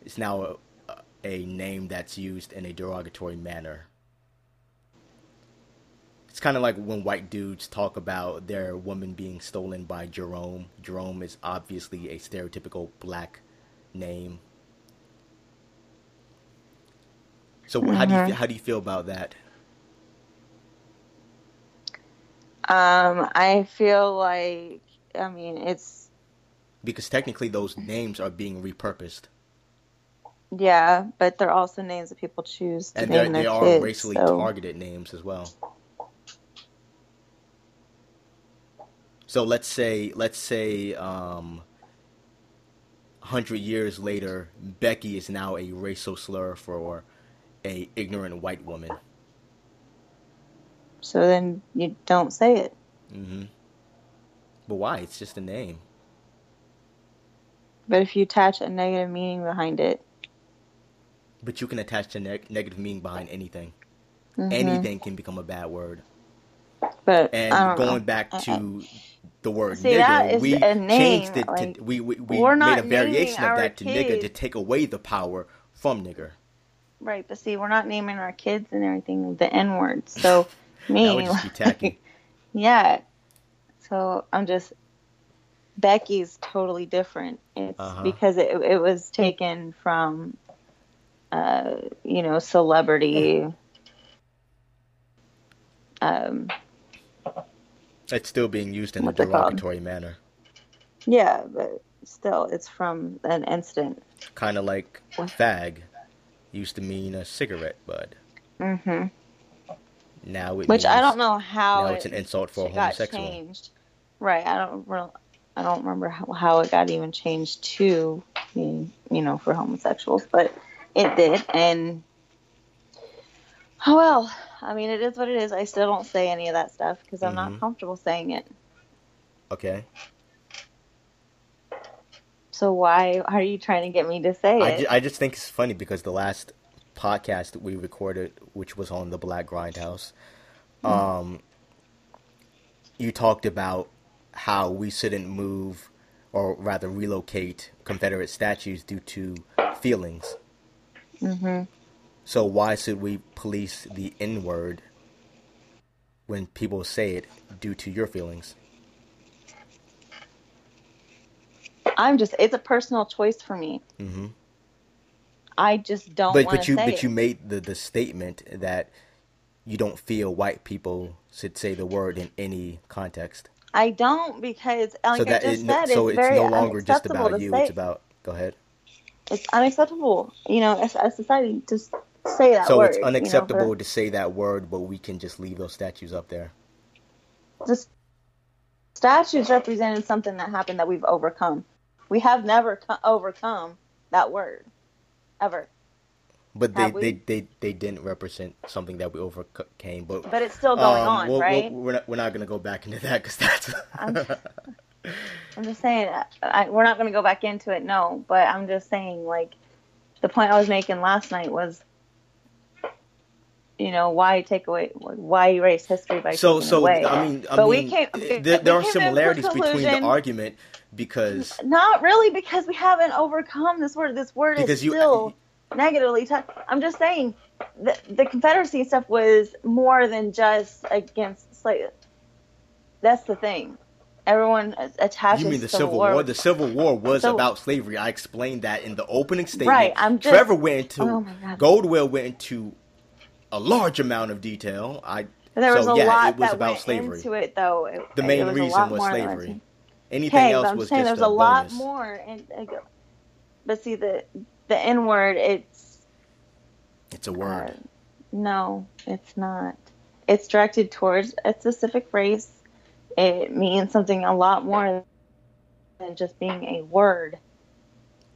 it's now a, a name that's used in a derogatory manner. It's kind of like when white dudes talk about their woman being stolen by Jerome. Jerome is obviously a stereotypical black name. So how do you Mhm. how do you feel about that? Um, I feel like I mean it's Because technically those names are being repurposed. yeah, but they're also names that people choose to and name they their are kids. racially so targeted names as well. So let's say let's say um, hundred years later, Becky is now a racial slur for a ignorant white woman. so then you don't say it. hmm But why? It's just a name. But if you attach a negative meaning behind it, But you can attach a neg- negative meaning behind anything. mhm. Anything can become a bad word. But And going know. back to the word See, nigger, we changed it like, to we we, we made a variation of that to nigger to take away the power from nigger. Right, but see, we're not naming our kids and everything the N word. So me, That would just be tacky. yeah. So I'm just Becky's totally different. It's Uh-huh. because it it was taken from, uh, you know, celebrity. Um, It's still being used in a What's it called? derogatory manner, yeah, but still, it's from an incident. kind of like fag used to mean a cigarette bud. hmm Now it Which I don't know how Now it it's an insult for a homosexual. changed. Right. I don't. I don't remember how, how it got even changed to, you know, for homosexuals, but it did. And oh well. I mean, it is what it is. I still don't say any of that stuff because I'm Mhm. not comfortable saying it. Okay, So why are you trying to get me to say I, it? ju- I just think it's funny because the last podcast that we recorded, which was on the Black Grindhouse, Hmm. um, you talked about how we shouldn't move, or rather relocate Confederate statues due to feelings. hmm So why should we police the N word when people say it due to your feelings? I'm just. It's a personal choice for me. hmm I just don't But but you but it. you made the the statement that you don't feel white people should say the word in any context. I don't because, like so I just it, said, so it's, it's no longer just about you. say It's about go ahead. it's unacceptable, you know, as a society to say that So word. it's you know, unacceptable for- to say that word, but we can just leave those statues up there. the statues represented something that happened that we've overcome. We have never co- overcome that word, ever. But they, they, they, they didn't represent something that we overcame. But But it's still going um, on, we'll- we'll- right? we're not we're not gonna go back into that because that's. I'm- I'm just saying, I, we're not going to go back into it, no. But I'm just saying, like, the point I was making last night was, you know, why take away, why erase history by so so away? I mean I But we mean can't- there, we there are came similarities between the argument because Not really, because we haven't overcome this word. This word is you still negatively. T- I'm just saying, the, the Confederacy stuff was more than just against slavery. That's the thing. Everyone attaches You mean the Civil, Civil War. War? The Civil War was So- about slavery. I explained that in the opening statement. Right, I'm just- Trevor went into Oh my God. Goldwell went into a large amount of detail. I There was so a yeah, lot it was that about went slavery. into it, though. It- The main reason was slavery. Anything Okay, else I'm was saying just there's a, a lot more. And, but see, the the N word, it's It's a word. Uh, no, it's not. It's directed towards a specific race. It means something a lot more than just being a word.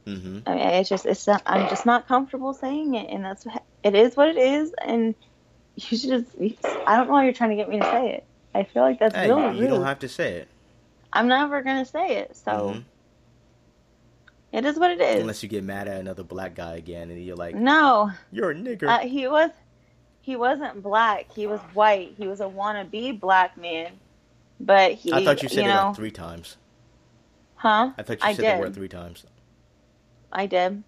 Mm-hmm. I mean, it's just it's not, I'm just not comfortable saying it, and that's it is what it is. And you should just I don't know why you're trying to get me to say it. I feel like that's Hey, really you rude. don't have to say it. I'm never gonna say it, so Mhm. it is what it is. Unless you get mad at another black guy again, and you're like, no, "You're a nigger." uh, he was he wasn't black. He was white. He was a wannabe black man, but he. I thought you said you it know, like three times. Huh? I thought you I said the word three times. I did.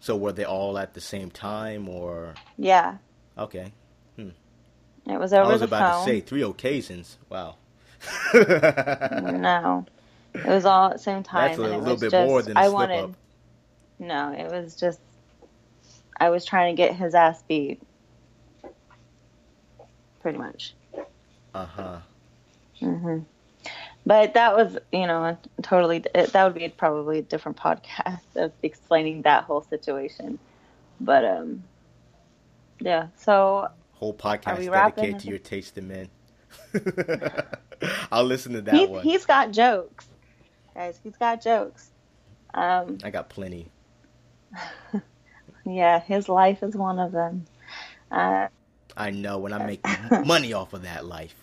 So were they all at the same time, or Yeah, okay? it was I was about phone. to say three occasions. Wow. No, it was all at the same time. That's a and it little was bit just, more than a I wanted. up. No, it was just. I was trying to get his ass beat. Pretty much. Uh huh. hmm But that was, you know, totally. It, that would be probably a different podcast of explaining that whole situation. But um, yeah. So Whole podcast dedicated to your taste in men. I'll listen to that he one. he's got jokes, guys. He's got jokes. Um, I got plenty. yeah, his life is one of them. Uh, I know when I make money off of that life.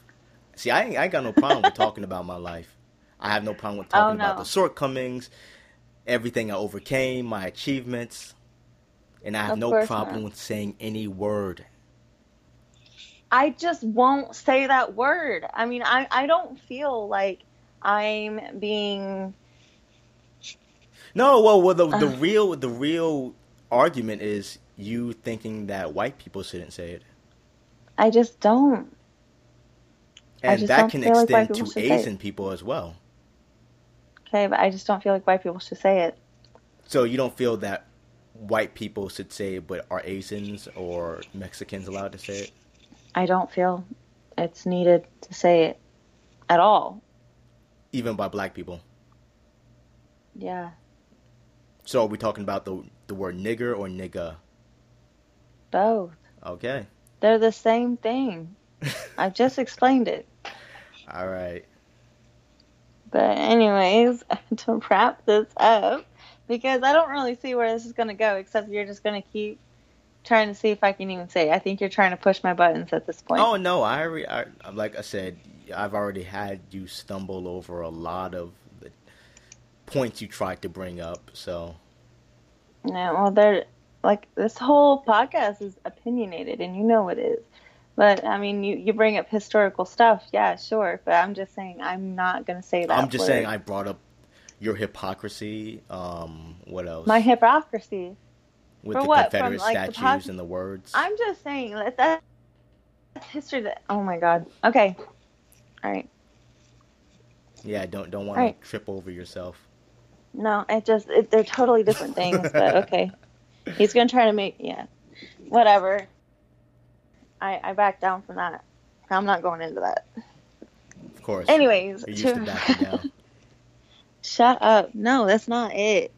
See, I ain't, I ain't got no problem with talking about my life. I have no problem with talking Oh, about the shortcomings, everything I overcame, my achievements, and I have Of no problem not. with saying any word. I just won't say that word. I mean, I, I don't feel like I'm being. No, well, well, the the Uh. real the real argument is you thinking that white people shouldn't say it, I just don't. And just that don't can like extend people to. Asian people as well. Okay, but I just don't feel like white people should say it. So you don't feel that white people should say it, but are Asians or Mexicans allowed to say it? I don't feel it's needed to say it at all. even by black people. Yeah, So are we talking about the the word nigger or nigga? both. Okay. They're the same thing. I've just explained it. All right. But anyways, to wrap this up, because I don't really see where this is going to go, except you're just going to keep trying to see if I can even say. I think you're trying to push my buttons at this point. Oh no, I, already, I like I said, I've already had you stumble over a lot of the points you tried to bring up. So Yeah, well, they're like this whole podcast is opinionated, and you know it is. But I mean, you you bring up historical stuff, yeah, sure. But I'm just saying, I'm not gonna say that. I'm just word. saying I brought up your hypocrisy. Um, what else? my hypocrisy. With for the what? From, Confederate like, the statues and the words. I'm just saying that that- that's history. That oh my god. Okay. All right. yeah, don't don't want Right. to trip over yourself. No, it just it, they're totally different things. but okay. He's gonna try to make yeah, whatever. I I back down from that. I'm not going into that. Of course. Anyways, to. Shut up. No, that's not it.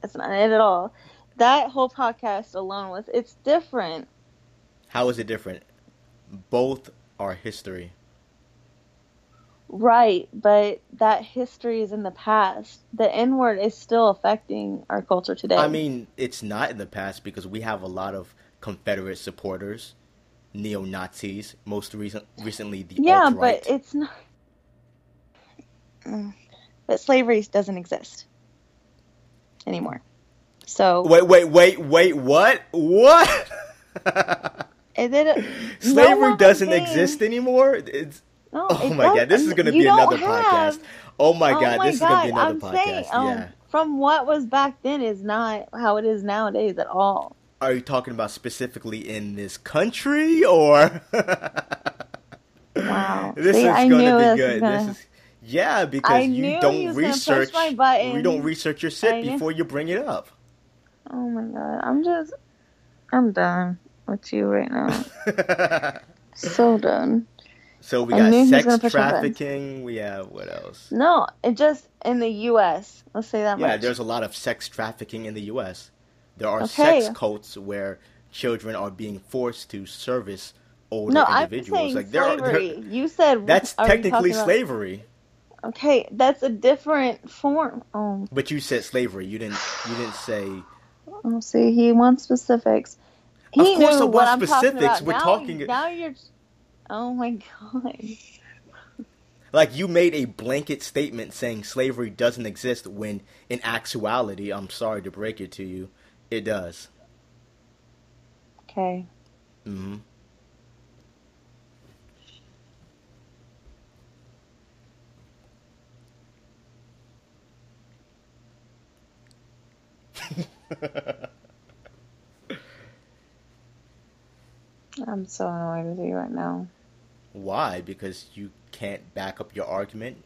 That's not it at all. That whole podcast alone was it's different. How is it different? Both are history. Right, but that history is in the past. The N word is still affecting our culture today. I mean, it's not in the past because we have a lot of Confederate supporters, neo Nazis. Most recent, recently, the yeah, alt-right. but it's not. Mm. But slavery doesn't exist anymore. So Wait, wait, wait, wait. What? What? it did. Slavery one doesn't exist anymore. It's No, oh my god, this is gonna be another have- podcast. Oh my oh god, my this is gonna be another I'm podcast. saying, um, yeah. From what was back then is not how it is nowadays at all. Are you talking about specifically in this country or? Wow. This See, is gonna be good. gonna- This is yeah, because I you don't was gonna push research. You don't research your I shit before you bring it up. Oh my god, I'm just, I'm done. with you right now. so done. so we I got knew he was sex gonna push my buttons. trafficking. We have what else? No, it just in the U.S. Let's say that Yeah, much. there's a lot of sex trafficking in the U.S. There are Okay. sex cults where children are being forced to service older no, I'm individuals. saying like there, are- there- slavery. you said that's technically talking about- slavery. Okay, that's a different form. Oh, But you said slavery. You didn't. You didn't say. Oh see, he wants specifics. He Of course knew I what want talking specifics. about. We're now, talking- Now you're. Oh my god. Like you made a blanket statement saying slavery doesn't exist when in actuality, I'm sorry to break it to you, it does. Okay. hmm I'm so annoyed with you right now. Why? Because you can't back up your argument.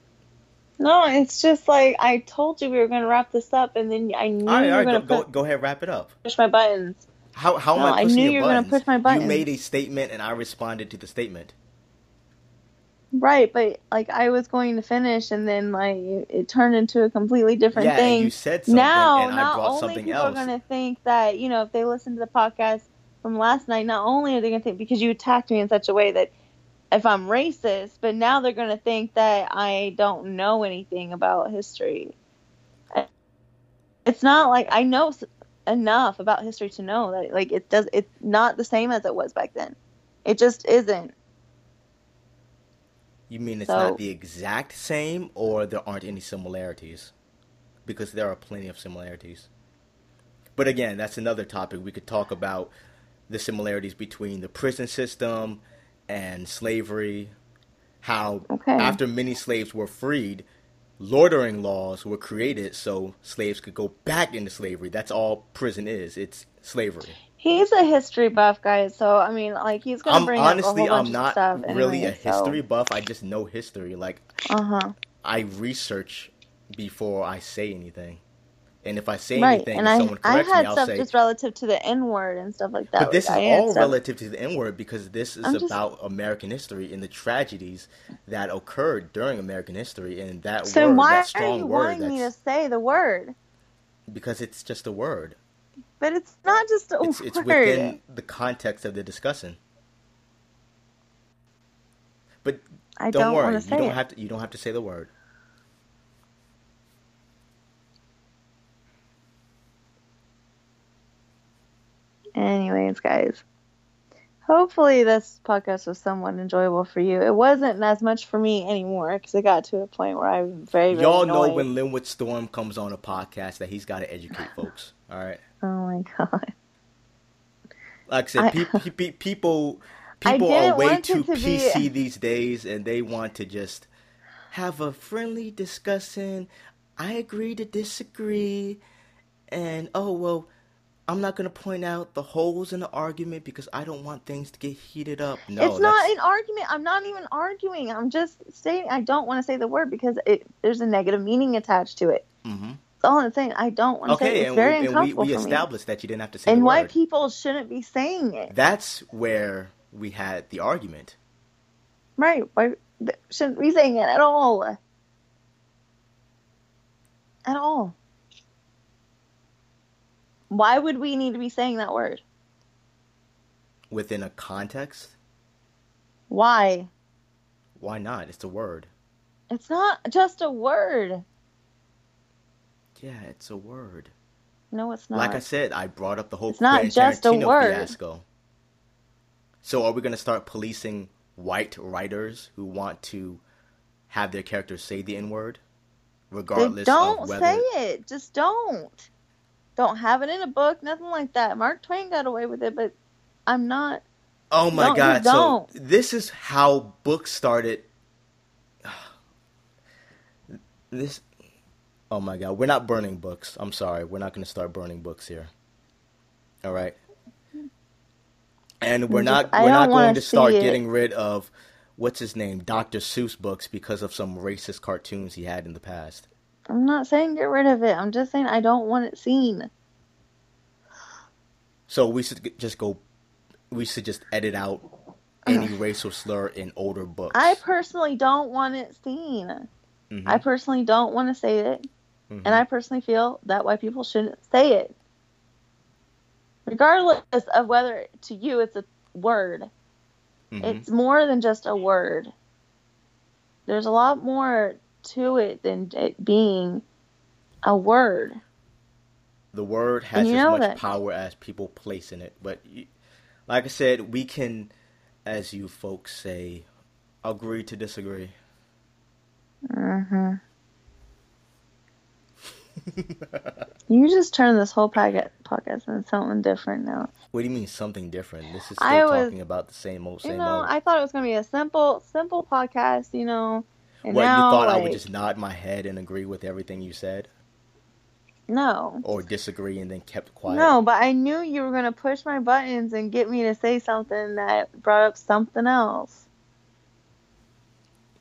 No, it's just like I told you we were gonna wrap this up, and then I knew All right, you were right, gonna go, go, pu- ahead, wrap it up. push my buttons. How how am No, I I pushing knew your you were gonna push my buttons. You made a statement and I responded to the statement. Right, but like I was going to finish, and then like it turned into a completely different yeah, thing. you said something now, and I not brought only something people else. are going to think that you know if they listen to the podcast from last night, not only are they going to think because you attacked me in such a way that if I'm racist, but now they're going to think that I don't know anything about history. It's not like I know enough about history to know that like it does. It's not the same as it was back then. It just isn't. You mean it's So- not the exact same, or there aren't any similarities? Because there are plenty of similarities. But again, that's another topic. We could talk about the similarities between the prison system and slavery. How Okay. after many slaves were freed, loitering laws were created so slaves could go back into slavery. That's all prison is. It's slavery. He's a history buff, guys. So I mean, like he's gonna I'm bring honestly, up a whole bunch I'm not of stuff really anyway, a so- history buff. I just know history. Like Uh huh. I research before I say anything. And if I say Right, anything and and I someone I corrects had me, I'll stuff say, just relative to the N word and stuff like that. but this is I had all stuff- relative to the N word because this is I'm just- about American history and the tragedies that occurred during American history and that So word, So why that are you word, wanting me to say the word? because it's just a word. But it's not just a It's it's within the context of the discussion. But I don't, don't worry, you don't it. have to you don't have to say the word. Anyways, guys. Hopefully this podcast was somewhat enjoyable for you. It wasn't as much for me anymore because it got to a point where I was very, very Y'all know when Linwood Storm comes on a podcast that he's got to educate folks. All right. Oh my god. Like I said, I- pe- pe- pe- people people are way too to be- PC these days, and they want to just have a friendly discussion. I agree to disagree, and oh well, I'm not gonna point out the holes in the argument because I don't want things to get heated up. No, it's not that's- an argument. I'm not even arguing. I'm just saying I don't want to say the word because it there's a negative meaning attached to it. Mhm. That's all I'm saying. I don't want to say Okay, it. It's and, very we, and we, we me. established that you didn't have to say it. And the white people shouldn't be saying it. That's where we had the argument. Right. Why shouldn't we be saying it at all. At all. Why would we need to be saying that word? Within a context, Why? why not? It's a word. It's not just a word. Yeah, it's a word. No, it's not. Like I said, I brought up the whole It's not just a Tarantino word. fiasco. So are we going to start policing white writers who want to have their characters say the N word, regardless? They don't whether? say it. Just don't. Don't have it in a book. Nothing like that. Mark Twain got away with it, but I'm not. Oh my Don't- God! So don't. this is how books started. This. Oh my God! We're not burning books. I'm sorry. We're not going to start burning books here. All right. And we're not I we're not going to start getting rid of what's his name, Dr. Seuss books because of some racist cartoons he had in the past. I'm not saying get rid of it. I'm just saying I don't want it seen. So we should just go we should just edit out any racial slur in older books. I personally don't want it seen. Mhm. I personally don't want to say it, Mhm. and I personally feel that white people shouldn't say it. Regardless of whether to you it's a word, Mhm. it's more than just a word. There's a lot more to it than it being a word. the word has as much that- power as people place in it. But you, like I said, we can, as you folks say, agree to disagree. hmm You just turned this whole packet podcast into something different now. What do you mean something different? This is still was- talking about the same old, same you know, old. I thought it was gonna be a simple, simple podcast. You know, and what now you thought I would just nod my head and agree with everything you said, no, or disagree and then kept quiet? no. But I knew you were gonna push my buttons and get me to say something that brought up something else.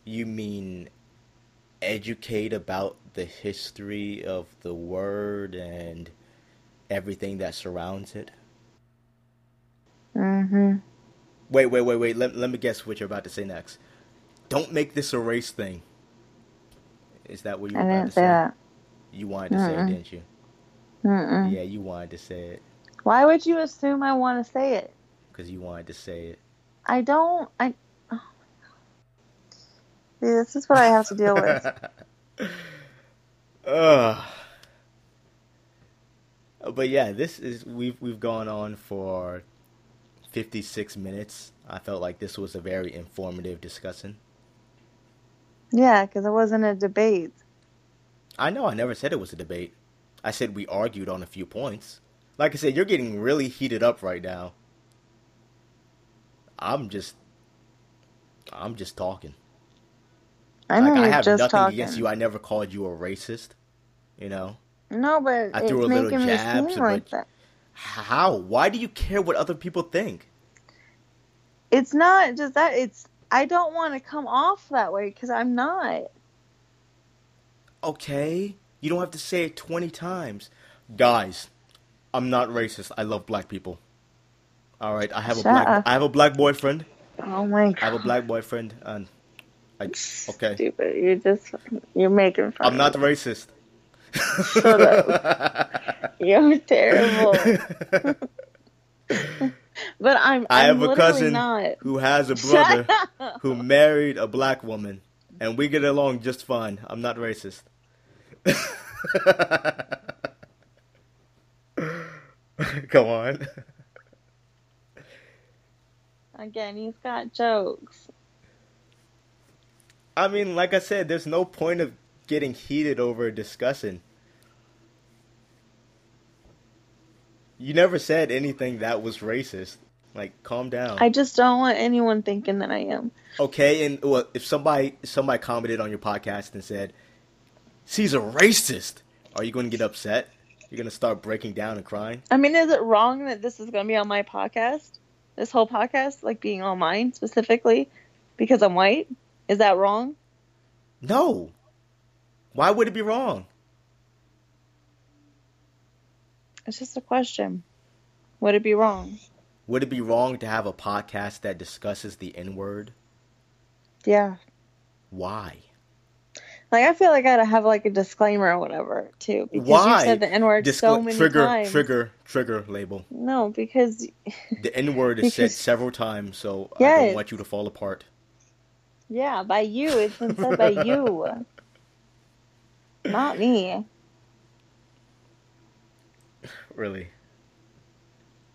You mean educate about the history of the word and everything that surrounds it? Mm-hmm. Wait, wait, wait, wait. Let, let me guess what you're about to say next. Don't make this a race thing. Is that what you I were about didn't to say that. You wanted to say it, didn't you? Mm-mm. Yeah, you wanted to say it Why would you assume I want to say it? because you wanted to say it. I don't. I. Oh. See, this is what I have to deal with. Ugh. But yeah, this is we've we've gone on for 56 minutes. I felt like this was a very informative discussion. Yeah, because it wasn't a debate. I know I never said it was a debate. I said we argued on a few points. Like I said, you're getting really heated up right now. I'm just I'm just talking. I know like I have nothing talking. against you. I never called you a racist. You know? No, but I it's threw a little making me jabs, seem like that. How? Why do you care what other people think? It's not just that. It's I don't want to come off that way because I'm not. Okay, you don't have to say it 20 times. Guys, I'm not racist. I love black people. All right, I have a black up. I have a black boyfriend. Oh my god. I have a black boyfriend and I okay. Stupid. You're just you're making fun. I'm not racist. Shut up. You're terrible. But I'm. I I'm have a literally cousin Not. who has a brother who married a black woman and we get along just fine. I'm not racist. Come on. Again, he's got jokes. I mean, like I said, there's no point of getting heated over discussing. You never said anything that was racist. Like, calm down. I just don't want anyone thinking that I am. Okay, and well, if somebody if somebody commented on your podcast and said, "She's a racist," are you going to get upset? You're going to start breaking down and crying? I mean, is it wrong that this is going to be on my podcast? This whole podcast, like being on mine specifically, because I'm white? Is that wrong? No. Why would it be wrong? It's just a question. Would it be wrong? Would it be wrong to have a podcast that discusses the N word? Yeah. Why? Like I feel like I gotta have like a disclaimer or whatever too, because Why? you said the N word Discla- so many trigger, times. trigger, trigger label. No, because The N word is said several times, so I don't want you to fall apart. Yeah, by you. It's been said by you, not me. Really.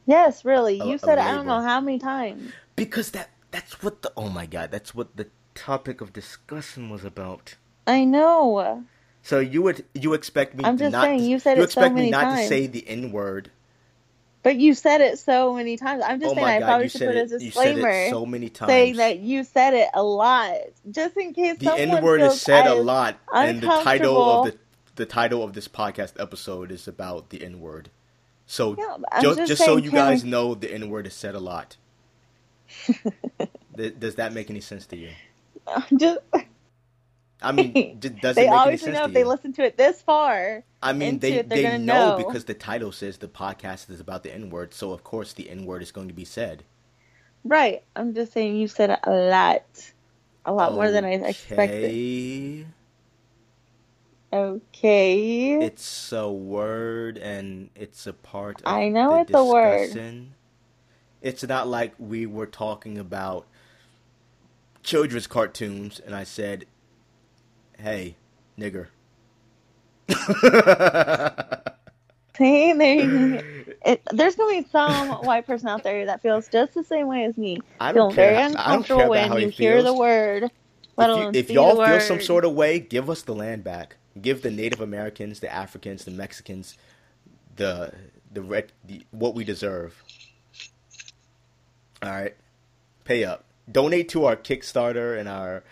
Yes, really. A- You said it. I don't know how many times. Because that that's what the oh my god, that's what the topic of discussion was about. I know. So you would you expect me I'm to just not saying, you said you it so expect me not to say the N word. But you said it so many times. I'm just Oh saying I god, probably should put a it you said disclaimer it so many times. saying that you said it a lot, just in case the N word is said a lot and the title of the the title of this podcast episode is about the N word. So Yeah, but I'm ju- just just, so you guys we- know the N word is said a lot. Th- Does that make any sense to you? just, I mean, does they it make any obviously know if they listen to it this far. I mean, they it, they know, know. because the title says the podcast is about the N word, so of course the N word is going to be said. Right. I'm just saying you said a lot. A lot more than I expected. Okay. Okay. It's a word and it's a part of I know the it's a word. It's not like we were talking about children's cartoons and I said, "Hey, nigger." See, there you it, there's gonna be some white person out there that feels just the same way as me. I Feel don't care. very I don't care uncomfortable when how he you hear the word, if, you, if see y'all the feel word. some sort of way, give us the land back. Give the Native Americans, the Africans, the Mexicans, the the, red, the what we deserve. All right, pay up. Donate to our Kickstarter and our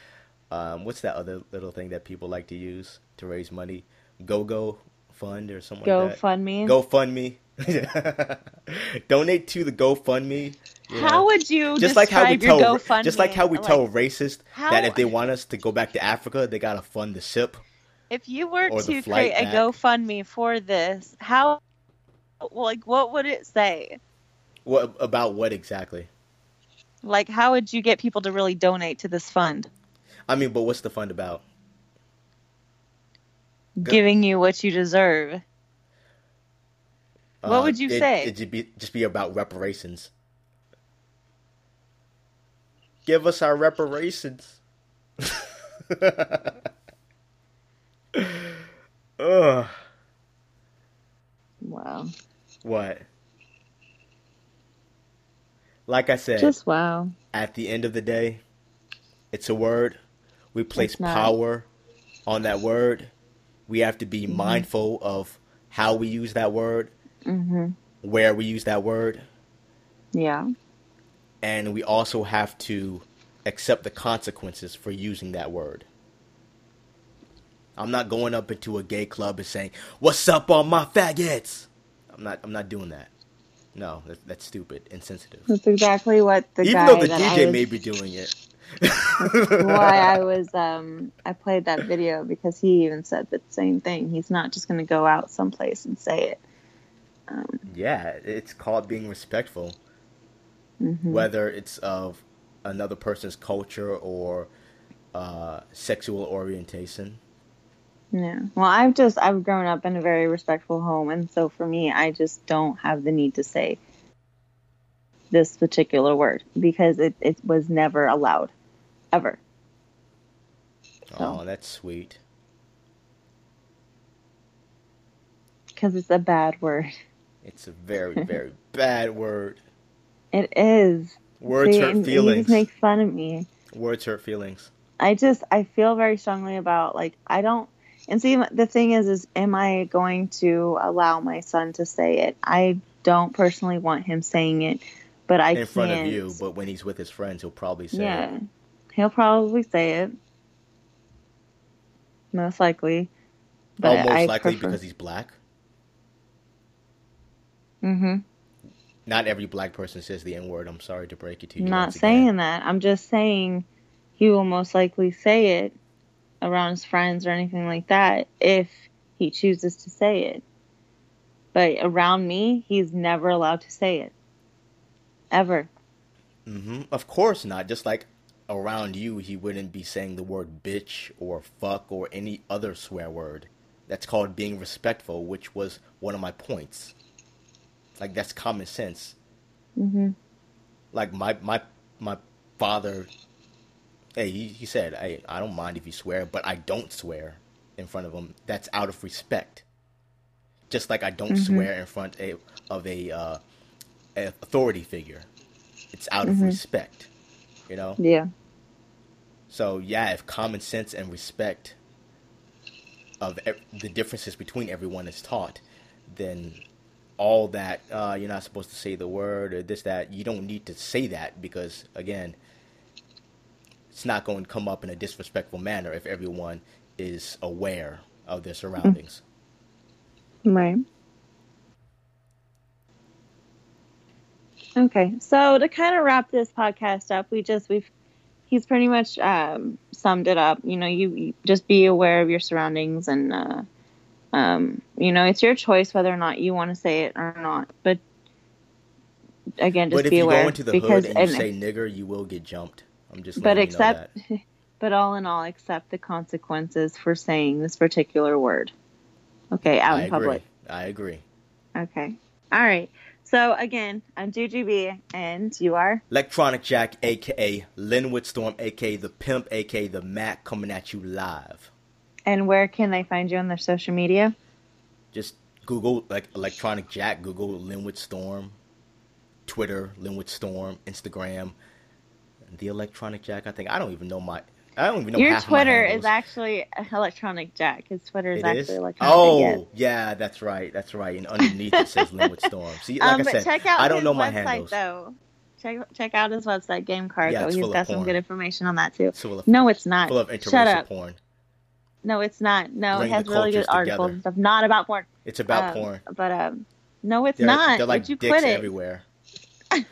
um, what's that other little thing that people like to use to raise money? Go Go Fund or something Go like that. fund me. GoFundMe. Donate to the GoFundMe. you know How would you just like how we tell GoFundMe? just like how we tell racists how- that if they want us to go back to Africa, they gotta fund the ship. if you were to create a back. GoFundMe for this, how, like, what would it say? What about what exactly? Like, how would you get people to really donate to this fund? I mean, but what's the fund about? Giving you what you deserve. What Uh, would you it, say? It should be just be about reparations. Give us our reparations. Ugh. Wow. What? Like I said, Just wow. at the end of the day, it's a word. We place power on that word. We have to be Mm-hmm. mindful of how we use that word, Mhm. where we use that word, Yeah. and we also have to accept the consequences for using that word. I'm not going up into a gay club and saying, "What's up, all my faggots?" I'm not. I'm not doing that. No, that, that's stupid, insensitive. That's exactly what the Even guy though the DJ was, may be doing it. Why I was um I played that video because he even said the same thing. He's not just going to go out someplace and say it. Um, Yeah, it's called being respectful, mhm. whether it's of another person's culture or uh, sexual orientation. Yeah. Well, I've just I've grown up in a very respectful home, and so for me, I just don't have the need to say this particular word because it it was never allowed, ever. So. Oh, that's sweet. Because it's a bad word. It's a very, very bad word. It is. Words See, hurt You feelings. just make fun of me. Words hurt feelings. I just I feel very strongly about like I don't and see the thing is is am I going to allow my son to say it? I don't personally want him saying it, but I in front of you, but when he's with his friends, he'll probably say, yeah, it. He'll probably say it, most likely. But "Oh, most I likely prefer, because he's black." hmm Not every black person says the N word. I'm sorry to break it to you. not again. saying that. I'm just saying he will most likely say it around his friends or anything like that if he chooses to say it. But around me, he's never allowed to say it. Ever. hmm Of course not. Just like around you, he wouldn't be saying the word bitch or fuck or any other swear word. That's called being respectful, which was one of my points. Like that's common sense. hmm Like my my my father, hey, he, he said, "Hey, I don't mind if you swear, but I don't swear in front of him. That's out of respect." Just like I don't Mhm. swear in front a, of a, uh, authority figure. It's out of Mhm. respect, you know. Yeah. So yeah, if common sense and respect of ev- the differences between everyone is taught, then all that uh, you're not supposed to say the word or this that you don't need to say that because again, it's not going to come up in a disrespectful manner if everyone is aware of their surroundings. Right. Okay, so to kind of wrap this podcast up, we just we've he's pretty much um, summed it up. You know, you, you just be aware of your surroundings, and uh, um, you know it's your choice whether or not you want to say it or not. But again, just but if be you aware go into the because hood and you and- say nigger, you will get jumped. I'm just but you accept but all in all accept the consequences for saying this particular word okay out I in agree. public I agree. okay all right so again i'm juju b and you are Electronic Jack, aka Linwood Storm, aka the Pimp, aka the Mac, coming at you live. and where can they find you on their social media Just Google like Electronic Jack, Google Linwood Storm, Twitter, Linwood Storm, Instagram, the Electronic Jack. I think I don't even know my. I don't even know your half of my twitter is actually electronic jack his twitter is It actually is? electronic Oh, yes. yeah, that's right. That's right. And underneath it says Linwood Storm. See, like um, I said, check out I don't his know my website handles. though check check out his website game Card. Yeah, he's got some porn. good information on that too It's of, no it's not full of shut interracial up porn. no it's not no Bring it has really good articles together. and stuff not about porn It's about Um, porn. But um, no, it's They're, not. they're like Would you dicks quit it? everywhere.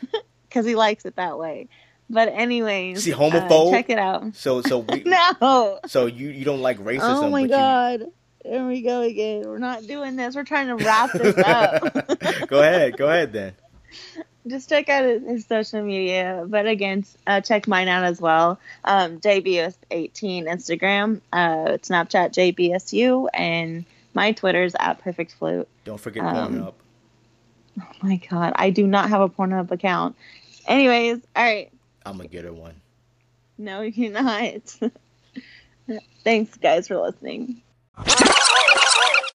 Because he likes it that way. But anyways, See, uh, check it out. So, so we, No. so you you don't like racism? Oh my god. There we go again. We're not doing this. We're trying to wrap this up. Go ahead, go ahead then. Just check out his, his social media. But again, uh, check mine out as well. Um, JBS18 Instagram, uh, Snapchat JBSU, and my Twitter's at Perfect Flute. Don't forget Um, Pornhub. Oh my god, I do not have a Pornhub account. Anyways, all right. I'm gonna get her one. No, you're not. Thanks, guys, for listening.